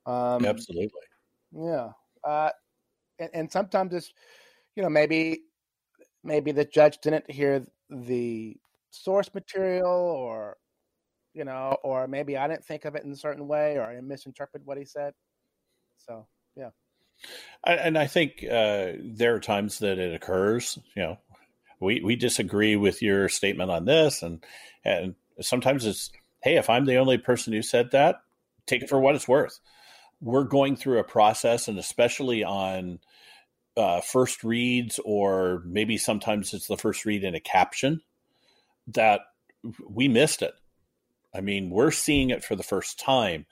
Um, Absolutely. Yeah. Uh, and, and sometimes it's you know maybe maybe the judge didn't hear the source material or you know or maybe i didn't think of it in a certain way or i misinterpreted what he said so yeah and i think uh, there are times that it occurs you know we we disagree with your statement on this and and sometimes it's hey if i'm the only person who said that take it for what it's worth we're going through a process and especially on uh, first reads or maybe sometimes it's the first read in a caption that we missed it. I mean, we're seeing it for the first time.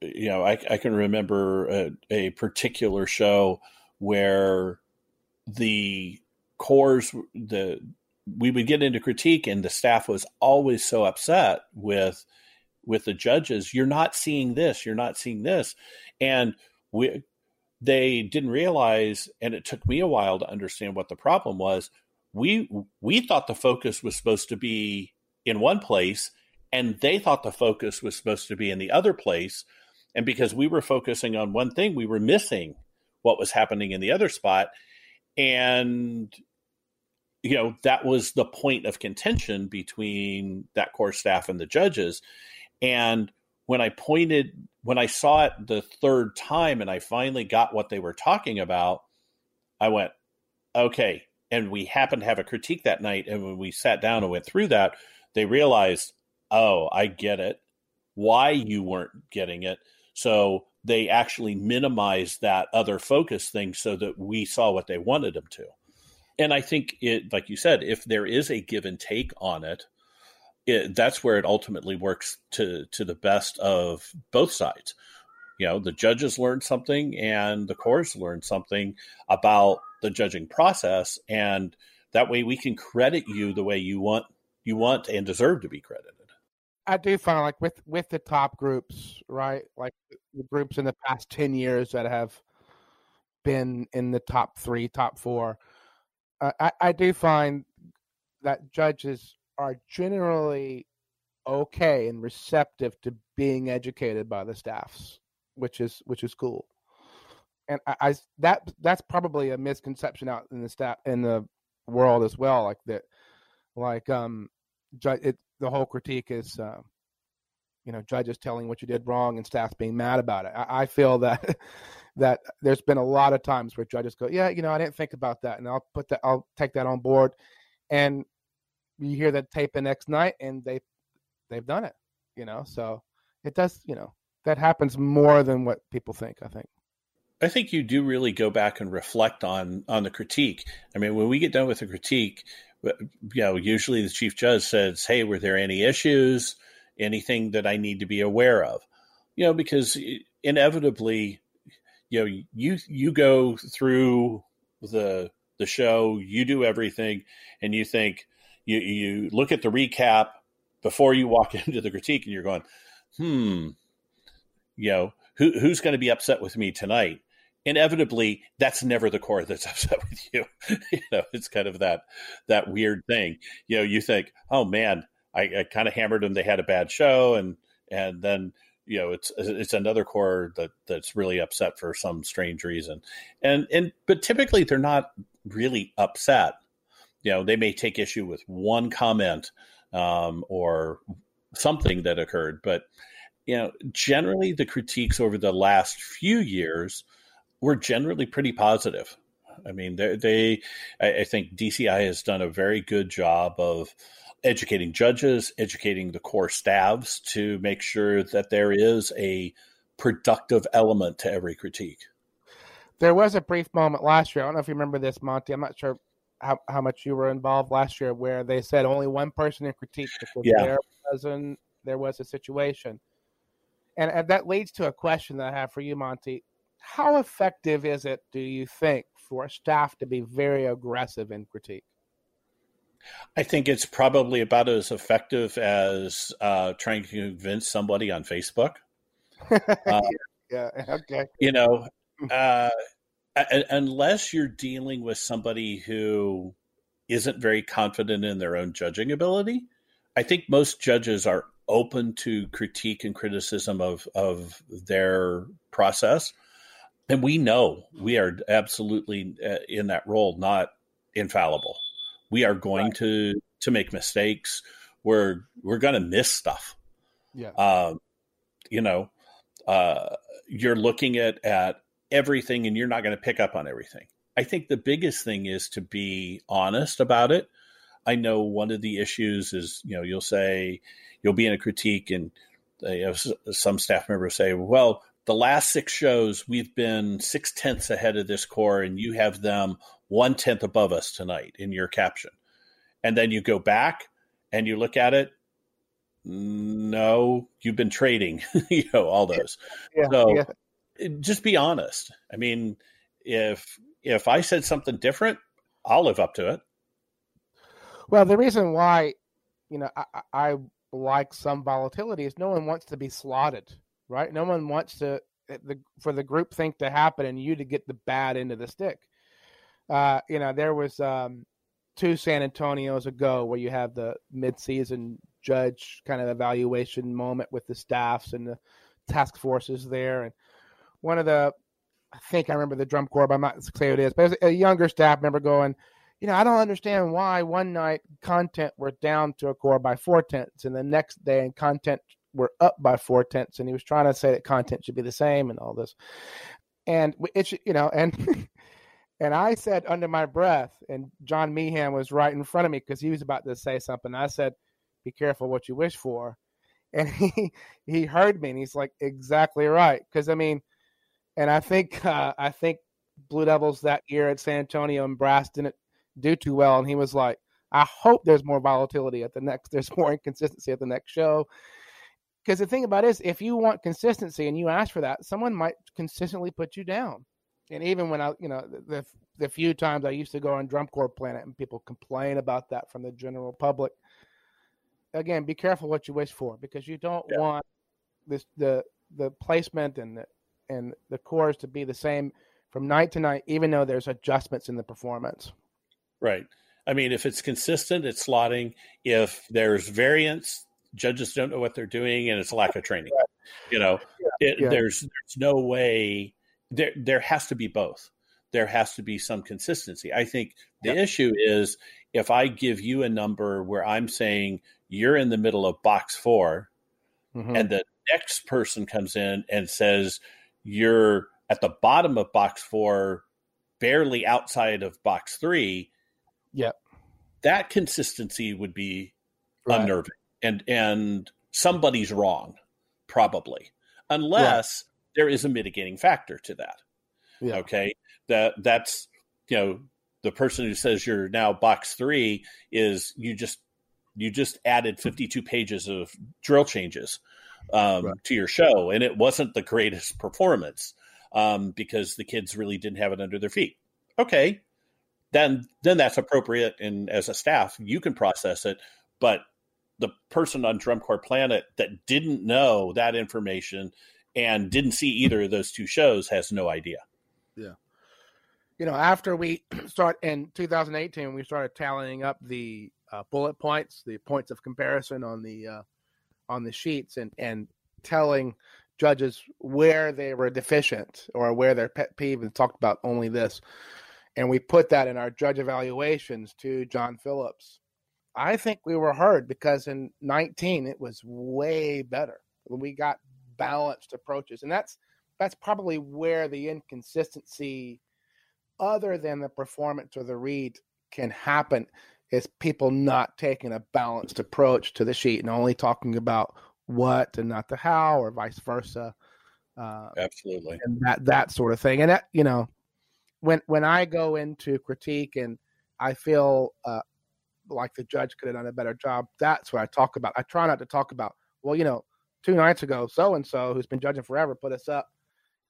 You know, I, I can remember a, a, particular show where the corps, the we would get into critique, and the staff was always so upset with with the judges. You're not seeing this. You're not seeing this, and we they didn't realize, and it took me a while to understand what the problem was we we thought the focus was supposed to be in one place and they thought the focus was supposed to be in the other place and because we were focusing on one thing we were missing what was happening in the other spot and you know that was the point of contention between that corps staff and the judges and when i pointed when i saw it the third time and i finally got what they were talking about i went okay. And we happened to have a critique that night. And when we sat down and went through that they realized oh i get it. Why you weren't getting it? So they actually minimized that other focus thing so that we saw what they wanted them to. And i think it like you said if there is a give and take on it it, that's where it ultimately works to to the best of both sides. You know, the judges learn something and the courts learn something about the judging process, and that way we can credit you the way you want you want and deserve to be credited. I do find like with with the top groups, right? Like the groups in the past ten years that have been in the top three, top four. Uh, I I do find that judges are generally okay and receptive to being educated by the staffs, which is which is cool. And I, I that that's probably a misconception out in the staff in the world as well. Like that, like um, it, the whole critique is, uh, you know, judges telling what you did wrong and staffs being mad about it. I, I feel that <laughs> that there's been a lot of times where judges go, yeah, you know, I didn't think about that, and I'll put that, I'll take that on board, and you hear that tape the next night, and they they've done it, you know. So it does, you know, that happens more than what people think. I think. I think you do really go back and reflect on on the critique. I mean, when we get done with the critique, you know, usually the chief judge says, "Hey, were there any issues? Anything that I need to be aware of?" You know, because inevitably, you know, you you go through the the show, you do everything, and you think you you look at the recap before you walk <laughs> into the critique, and you're going, "Hmm, you know, who who's going to be upset with me tonight?" inevitably that's never the corps that's <laughs> upset with you. You know it's kind of that that weird thing. You know you think oh man i, I kind of hammered them they had a bad show and and then you know it's it's another corps that that's really upset for some strange reason. And and but typically they're not really upset you know they may take issue with one comment um, or something that occurred but you know generally the critiques over the last few years were generally pretty positive. I mean, they, I, I think DCI has done a very good job of educating judges, educating the corps staffs to make sure that there is a productive element to every critique. There was a brief moment last year. I don't know if you remember this, Monty. I'm not sure how, how much you were involved last year where they said only one person in critique because yeah. there was an, there was a situation. And, and that leads to a question that I have for you, Monty. How effective is it, do you think, for staff to be very aggressive in critique? I think it's probably about as effective as uh, trying to convince somebody on Facebook. Uh, <laughs> yeah, okay. You know, uh, unless you're dealing with somebody who isn't very confident in their own judging ability, I think most judges are open to critique and criticism of of their process. And we know we are absolutely uh, in that role not infallible. We are going right. to to make mistakes. We're we're going to miss stuff. Yeah. Um, you know uh, you're looking at at everything and you're not going to pick up on everything i think the biggest thing is to be honest about it i know one of the issues is you know you'll say you'll be in a critique and uh, you some staff members say well the last six shows, we've been six tenths ahead of this corps, and you have them one tenth above us tonight in your caption. And then you go back and you look at it. No, you've been trading, <laughs> you know, all those. Yeah, so yeah. Just be honest. I mean, if if I said something different, I'll live up to it. Well, the reason why, you know, I, I like some volatility is no one wants to be slotted right? No one wants to eh, the for the group think to happen and you to get the bad end of the stick. Uh, you know, there was um, two San Antonios ago where you have the midseason judge kind of evaluation moment with the staffs and the task forces there, and one of the I think I remember the drum corps, but I'm not say who it is, but it a younger staff member going, you know, I don't understand why one night content were down to a corps by four tenths, and the next day in content were up by four tenths, and he was trying to say that content should be the same and all this. And it's you know, and <laughs> and I said under my breath, and John Meehan was right in front of me because he was about to say something. I said, "Be careful what you wish for," and <laughs> he he heard me, and he's like, "Exactly right." Because I mean, and I think <laughs> uh, I think Blue Devils that year at San Antonio and Brass didn't do too well, and he was like, I hope there's more volatility at the next. <laughs> There's more inconsistency at the next show. Because the thing about it is, if you want consistency and you ask for that, someone might consistently put you down. And even when I, you know, the the few times I used to go on Drum Corps Planet and people complain about that from the general public, again, be careful what you wish for because you don't yeah. want this the the placement and the, and the corps to be the same from night to night, even though there's adjustments in the performance. Right. I mean, if it's consistent, it's slotting. If there's variance, judges don't know what they're doing, and it's lack of training. Right. You know, yeah. It, yeah. there's there's no way there there has to be both. There has to be some consistency. I think the yeah. issue is if I give you a number where I'm saying you're in the middle of box 4 mm-hmm. and the next person comes in and says you're at the bottom of box four, barely outside of box three. Yep. That consistency would be right. unnerving. And and somebody's wrong, probably. Unless there is a mitigating factor to that. Yeah. Okay. That that's you know, the person who says you're now box three is you just you just added 52 pages of drill changes um, right. to your show, and it wasn't the greatest performance um, because the kids really didn't have it under their feet. Okay, then then that's appropriate, and as a staff, you can process it. But the person on Drum Corps Planet that didn't know that information and didn't see either of those two shows has no idea. Yeah. You know, after we <clears throat> start in 2018, we started tallying up the uh, bullet points, the points of comparison on the uh, on the sheets, and and telling judges where they were deficient or where their pet peeve and talked about only this. And we put that in our judge evaluations to John Phillips. I think we were heard because in 19 it was way better. We got balanced approaches. And that's that's probably where the inconsistency other than the performance or the read can happen is people not taking a balanced approach to the sheet and only talking about what and not the how or vice versa uh, absolutely. and that that sort of thing. And that you know when when i go into critique and i feel uh, like the judge could have done a better job that's what i talk about. I try not to talk about well you know two nights ago so and so who's been judging forever put us up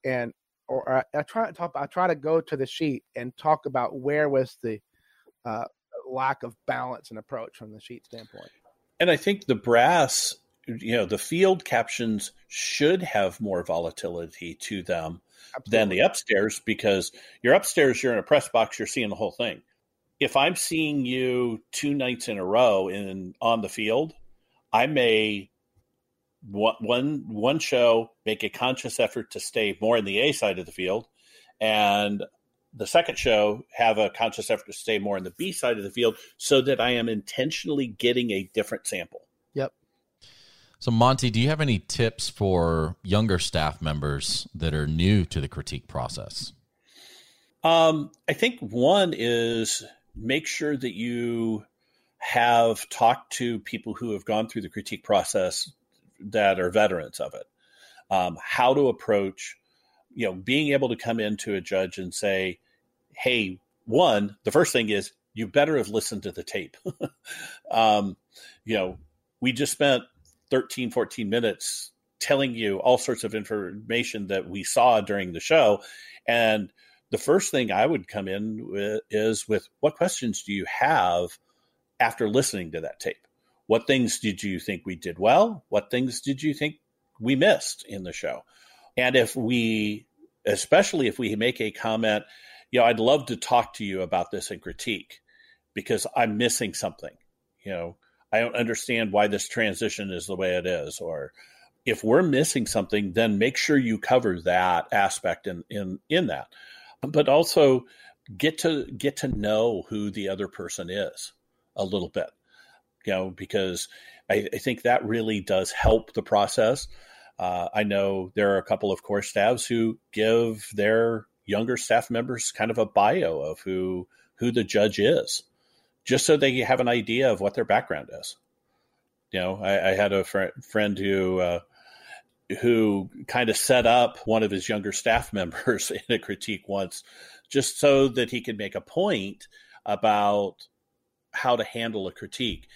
and or I, I, try to talk i try to go to the sheet and talk about where was the uh, lack of balance and approach from the sheet standpoint. And I think the brass, you know, the field captions should have more volatility to them Absolutely. than the upstairs because you're upstairs, you're in a press box, you're seeing the whole thing. If I'm seeing you two nights in a row in on the field, I may one one show make a conscious effort to stay more in the A side of the field, and the second show have a conscious effort to stay more on the B side of the field so that I am intentionally getting a different sample. Yep. So, Monty, do you have any tips for younger staff members that are new to the critique process? Um, I think one is make sure that you have talked to people who have gone through the critique process that are veterans of it. Um, how to approach you know, being able to come into a judge and say, hey, one, the first thing is you better have listened to the tape. <laughs> um, you know, we just spent 13, 14 minutes telling you all sorts of information that we saw during the show. And the first thing I would come in with is with what questions do you have after listening to that tape? What things did you think we did well? What things did you think we missed in the show? And if we, especially if we make a comment, you know, I'd love to talk to you about this and critique because I'm missing something. You know, I don't understand why this transition is the way it is. Or if we're missing something, then make sure you cover that aspect in in in that. But also get to get to know who the other person is a little bit. You know, because I, I think that really does help the process. Uh, I know there are a couple of course staffs who give their younger staff members kind of a bio of who who the judge is, just so they have an idea of what their background is. You know, I, I had a fr- friend who uh, who kind of set up one of his younger staff <laughs> members in a critique once, just so that he could make a point about how to handle a critique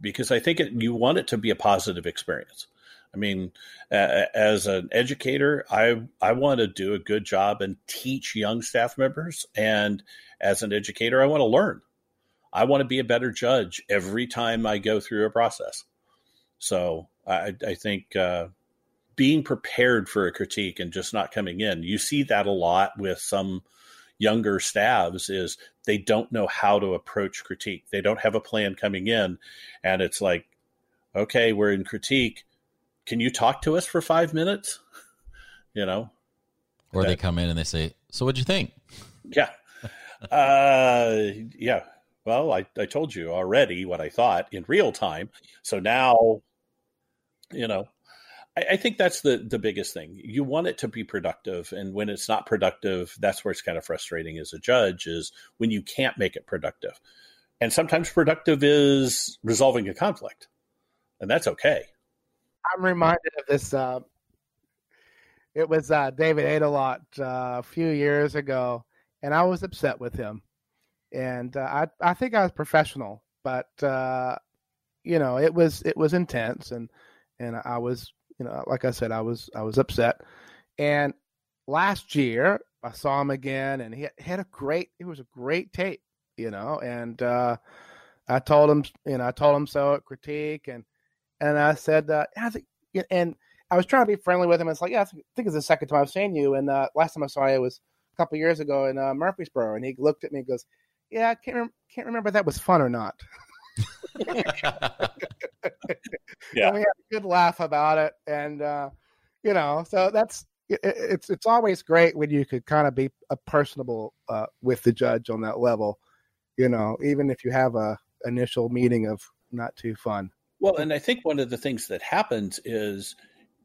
because I think it, you want it to be a positive experience. I mean, uh, as an educator, I I want to do a good job and teach young staff members, and as an educator, I want to learn. I want to be a better judge every time I go through a process. So I, I think uh, being prepared for a critique and just not coming in, you see that a lot with some younger staffs is they don't know how to approach critique. They don't have a plan coming in. And it's like, okay, we're in critique. Can you talk to us for five minutes? <laughs> you know? Or that, they come in and they say, So what'd you think? Yeah. uh, yeah. Well, I, I told you already what I thought in real time. So now, you know, I, I, think that's the the biggest thing. You want it to be productive, and when it's not productive, that's where it's kind of frustrating as a judge. Is when you can't make it productive, and sometimes productive is resolving a conflict, and that's okay. I'm reminded of this. Uh, it was uh, David Adelot uh, a few years ago, and I was upset with him, and uh, I I think I was professional, but uh, you know it was it was intense, and and I was you know, like I said, I was I was upset. And last year I saw him again, and he had a great. It was a great tape, you know. And uh, I told him, you know, I told him so at critique, and and I said, uh, I think, and I was trying to be friendly with him. It's like, yeah, I think it's the second time I've seen you, and uh, last time I saw you was a couple years ago in uh, Murfreesboro, and he looked at me and goes, "Yeah, I can't rem- can't remember if that was fun or not." <laughs> yeah, and we had a good laugh about it, and uh, you know, so that's it, it's it's always great when you could kind of be a personable uh, with the judge on that level, you know, even if you have a initial meeting of not too fun. Well, and I think one of the things that happens is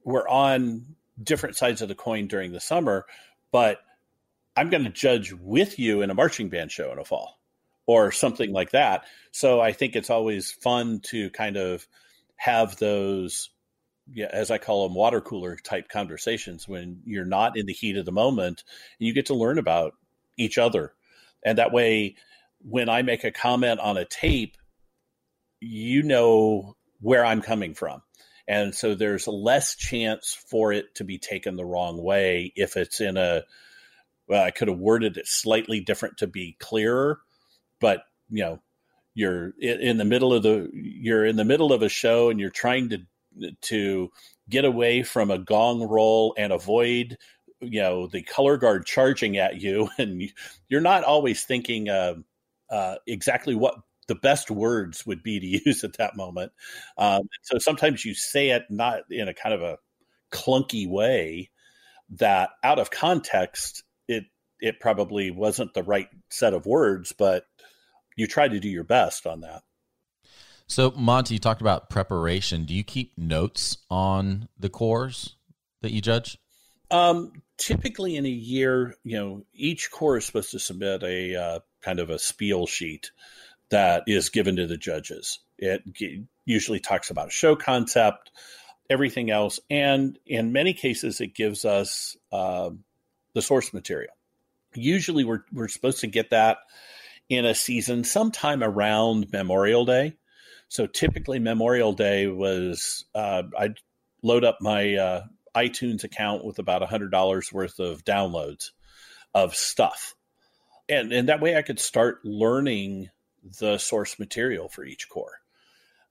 we're on different sides of the coin during the summer, but I'm going to judge with you in a marching band show in the fall or something like that. So I think it's always fun to kind of have those, yeah, as I call them, water cooler type conversations when you're not in the heat of the moment and you get to learn about each other. And that way, when I make a comment on a tape, you know where I'm coming from. And so there's less chance for it to be taken the wrong way if it's in a, well, I could have worded it slightly different to be clearer but you know you're in the middle of the you're in the middle of a show and you're trying to to get away from a gong roll and avoid you know the color guard charging at you <laughs> and you're not always thinking uh, uh, exactly what the best words would be to <laughs> use at that moment um, so sometimes you say it not in a kind of a clunky way that out of context it it probably wasn't the right set of words but you try to do your best on that. So, Monty, you talked about preparation. Do you keep notes on the corps that you judge? Um, typically, in a year, you know, each corps is supposed to submit a uh, kind of a spiel sheet that is given to the judges. It usually talks about show concept, everything else, and in many cases, it gives us uh, the source material. Usually, we're we're supposed to get that in a season sometime around Memorial Day. So typically, Memorial Day was uh, I'd load up my uh, iTunes account with about $100 worth of downloads of stuff. And, and that way I could start learning the source material for each corps.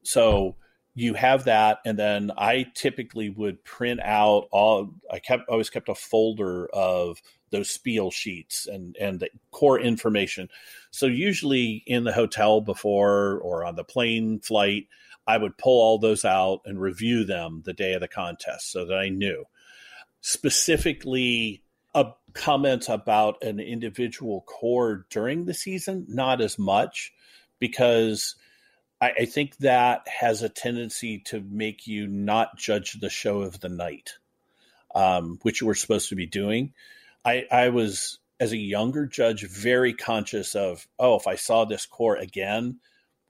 So you have that, and then I typically would print out all. I kept always kept a folder of those spiel sheets and and the corps information. So usually in the hotel before or on the plane flight, I would pull all those out and review them the day of the contest so that I knew specifically a comments about an individual corps during the season, not as much because I, I think that has a tendency to make you not judge the show of the night, um, which we're supposed to be doing. I, I was as a younger judge very conscious of oh if i saw this corps again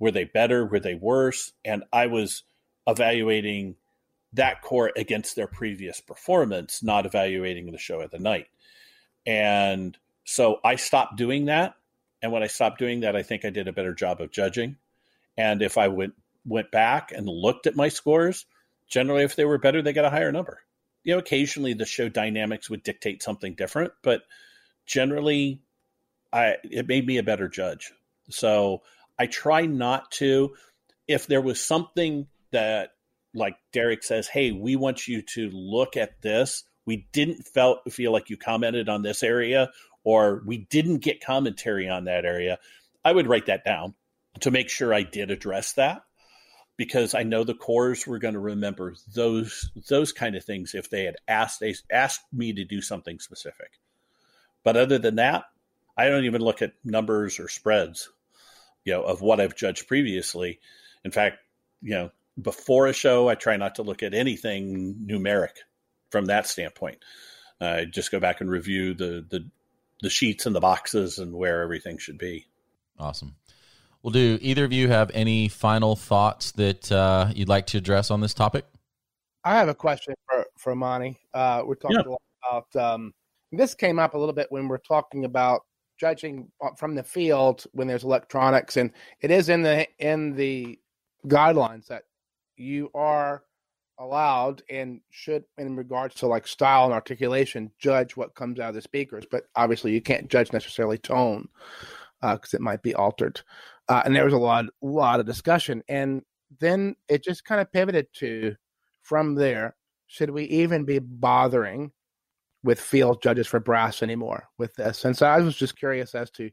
were they better were they worse? And i was evaluating that corps against their previous performance not evaluating the show of the night. And so i stopped doing that And when I stopped doing that, I think I did a better job of judging. And if I went went back and looked at my scores, generally if they were better, they got a higher number. You know, occasionally the show dynamics would dictate something different, but generally I it made me a better judge. So I try not to if there was something that like Derek says, "Hey, we want you to look at this. We didn't felt feel like you commented on this area or we didn't get commentary on that area." I would write that down to make sure I did address that because I know the corps were going to remember those those kind of things if they had asked they asked me to do something specific. But other than that, I don't even look at numbers or spreads, you know, of what I've judged previously. In fact, you know, before a show, I try not to look at anything numeric from that standpoint. I just go back and review the the the sheets and the boxes and where everything should be. Awesome. Well, do either of you have any final thoughts that uh, you'd like to address on this topic? I have a question for for Monty. Uh, we're talking yeah. about um, this came up a little bit when we're talking about judging from the field when there's electronics, and it is in the in the guidelines that you are allowed and should in regards to like style and articulation judge what comes out of the speakers but obviously you can't judge necessarily tone because uh, it might be altered uh, and there was a lot lot of discussion and then it just kind of pivoted to from there should we even be bothering with field judges for brass anymore with this? And so i was just curious as to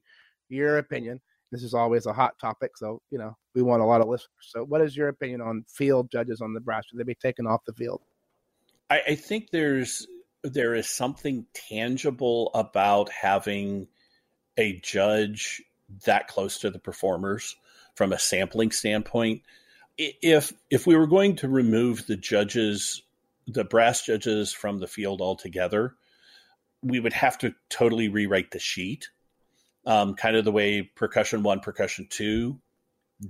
your opinion this is always a hot topic so you know we want a lot of listeners. So what is your opinion on field judges on the brass should they be taken off the field. I, I think there's there is something tangible about having a judge that close to the performers from a sampling standpoint. If if we were going to remove the judges, the brass judges from the field altogether, we would have to totally rewrite the sheet, um, kind of the way percussion one, percussion two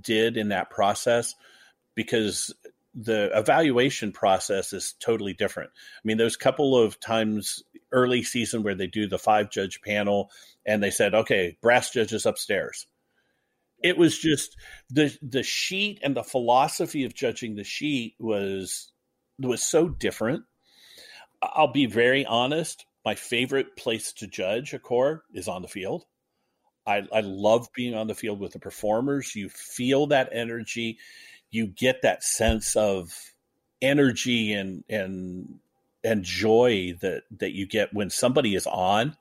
did in that process, because the evaluation process is totally different. I mean, there's a couple of times early season where they do the five judge panel and they said, okay, brass judges upstairs. It was just the the sheet and the philosophy of judging the sheet was was so different. I'll be very honest. My favorite place to judge a corps is on the field. I, I love being on the field with the performers. You feel that energy. You get that sense of energy and and and joy that that you get when somebody is on.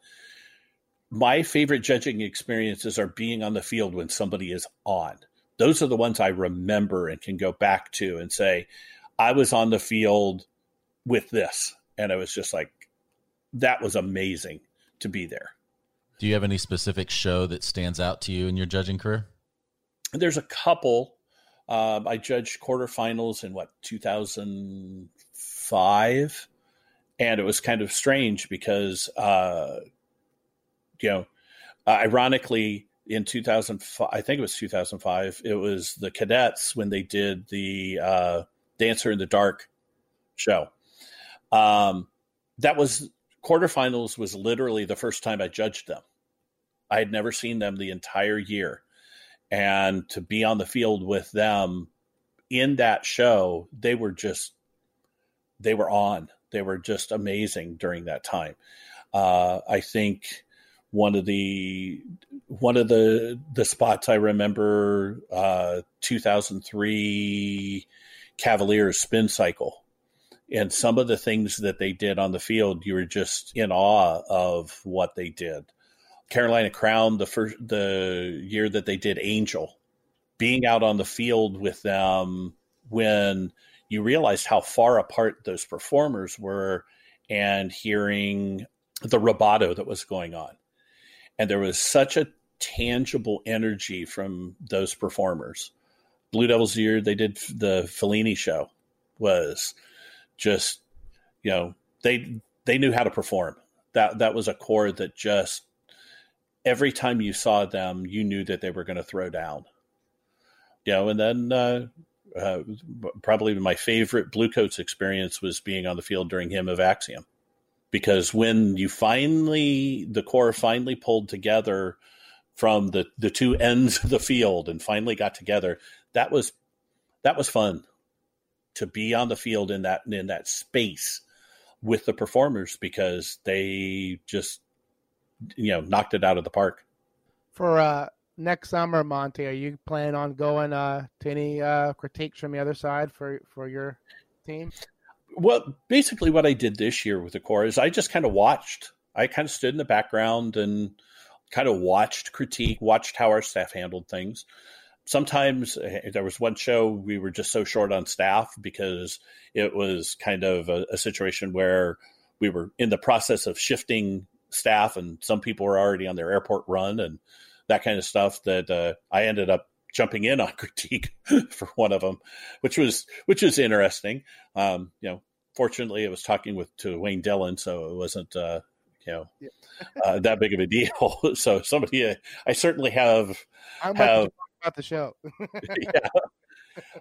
My favorite judging experiences are being on the field when somebody is on. Those are the ones i remember and can go back to and say i was on the field with this. And i was just like that was amazing to be there do you have any specific show that stands out to you in your judging career there's a couple um, I judged quarterfinals in what 2005, and it was kind of strange because, uh, you know, uh, ironically, in 2005, I think it was 2005, it was the cadets when they did the uh, Dancer in the Dark show. Um, that was quarterfinals was literally the first time I judged them. I had never seen them the entire year and to be on the field with them in that show, they were just they were on. They were just amazing during that time. Uh, I think one of the one of the the spots I remember uh, 2003 Cavaliers spin cycle and some of the things that they did on the field you were just in awe of what they did Carolina Crown the first the year that they did Angel, being out on the field with them when you realized how far apart those performers were and hearing the rubato that was going on. And there was such a tangible energy from those performers. Blue Devils year they did the Fellini show was just you know they they knew how to perform. That that was a corps that just every time you saw them, you knew that they were going to throw down. You know, and then uh, uh, probably my favorite Bluecoats experience was being on the field during Hymn of Axiom, because when you finally the corps finally pulled together from the the two ends of the field and finally got together. That was that was fun to be on the field in that in that space with the performers because they just you know knocked it out of the park. For uh, next summer, Monty, are you planning on going uh, to any uh, critiques from the other side for for your team? Well, basically, what I did this year with the Corps is I just kind of watched. I kind of stood in the background and kind of watched critique, watched how our staff handled things. Sometimes eh, there was one show we were just so short on staff because it was kind of a, a situation where we were in the process of shifting staff, and some people were already on their airport run and that kind of stuff. That uh, I ended up jumping in on <laughs> critique for one of them, which was which was interesting. Um, you know, fortunately, I was talking with to Wayne Dillon, so it wasn't uh, you know uh, that big of a deal. <laughs> so somebody, uh, I certainly have I'm have about the show. <laughs> yeah.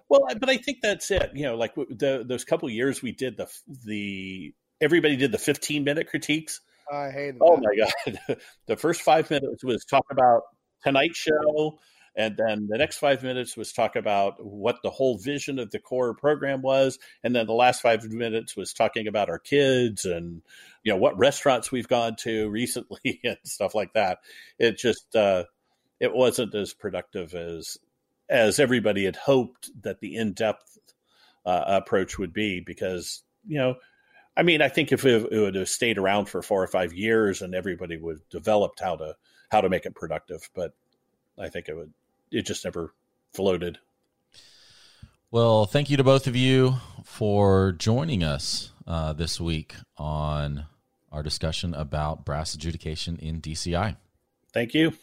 Well, but I think that's it. You know, like the, those couple years we did the the everybody did the 15 minute critiques. I hated. Oh that. my god, <laughs> the first five minutes was talk about Tonight Show, and then the next five minutes was talk about what the whole vision of the corps program was, and then the last five minutes was talking about our kids and you know what restaurants we've gone to <laughs> recently <laughs> and stuff like that. It just uh, it wasn't as productive as as everybody had hoped that the in depth uh, approach would be because you know I mean, I think if it, it, would have stayed around for four or five years and everybody would have developed how to how to make it productive, but I think it would it just never floated. Well, thank you to both of you for joining us uh, this week on our discussion about brass adjudication in DCI. Thank you.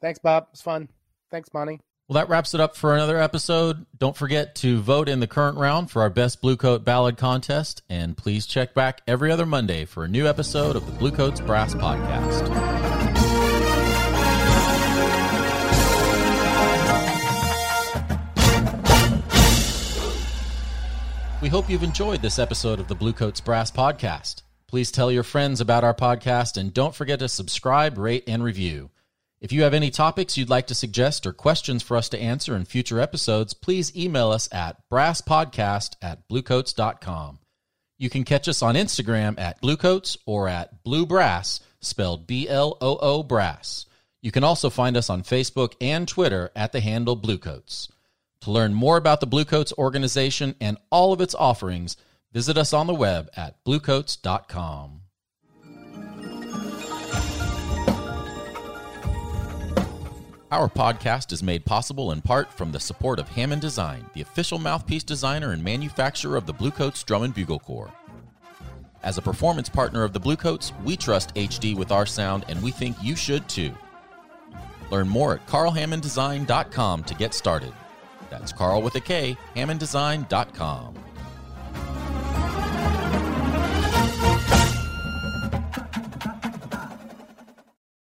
Thanks, Bob. It's fun. Thanks, Monty. Well, that wraps it up for another episode. Don't forget to vote in the current round for our best Bluecoat Ballad contest, and please check back every other Monday for a new episode of the Bluecoats Brass Podcast. We hope you've enjoyed this episode of the Bluecoats Brass Podcast. Please tell your friends about our podcast and don't forget to subscribe, rate, and review. If you have any topics you'd like to suggest or questions for us to answer in future episodes, please email us at brasspodcast at bluecoats.com. You can catch us on Instagram at bluecoats or at bluebrass, spelled B L O O brass. You can also find us on Facebook and Twitter at the handle bluecoats. To learn more about the Bluecoats organization and all of its offerings, visit us on the web at bluecoats.com. Our podcast is made possible in part from the support of Hammond Design, the official mouthpiece designer and manufacturer of the Bluecoats Drum and Bugle Corps. As a performance partner of the Bluecoats, we trust HD with our sound and we think you should too. Learn more at carlhammonddesign.com to get started. That's Carl with a K, hammonddesign.com.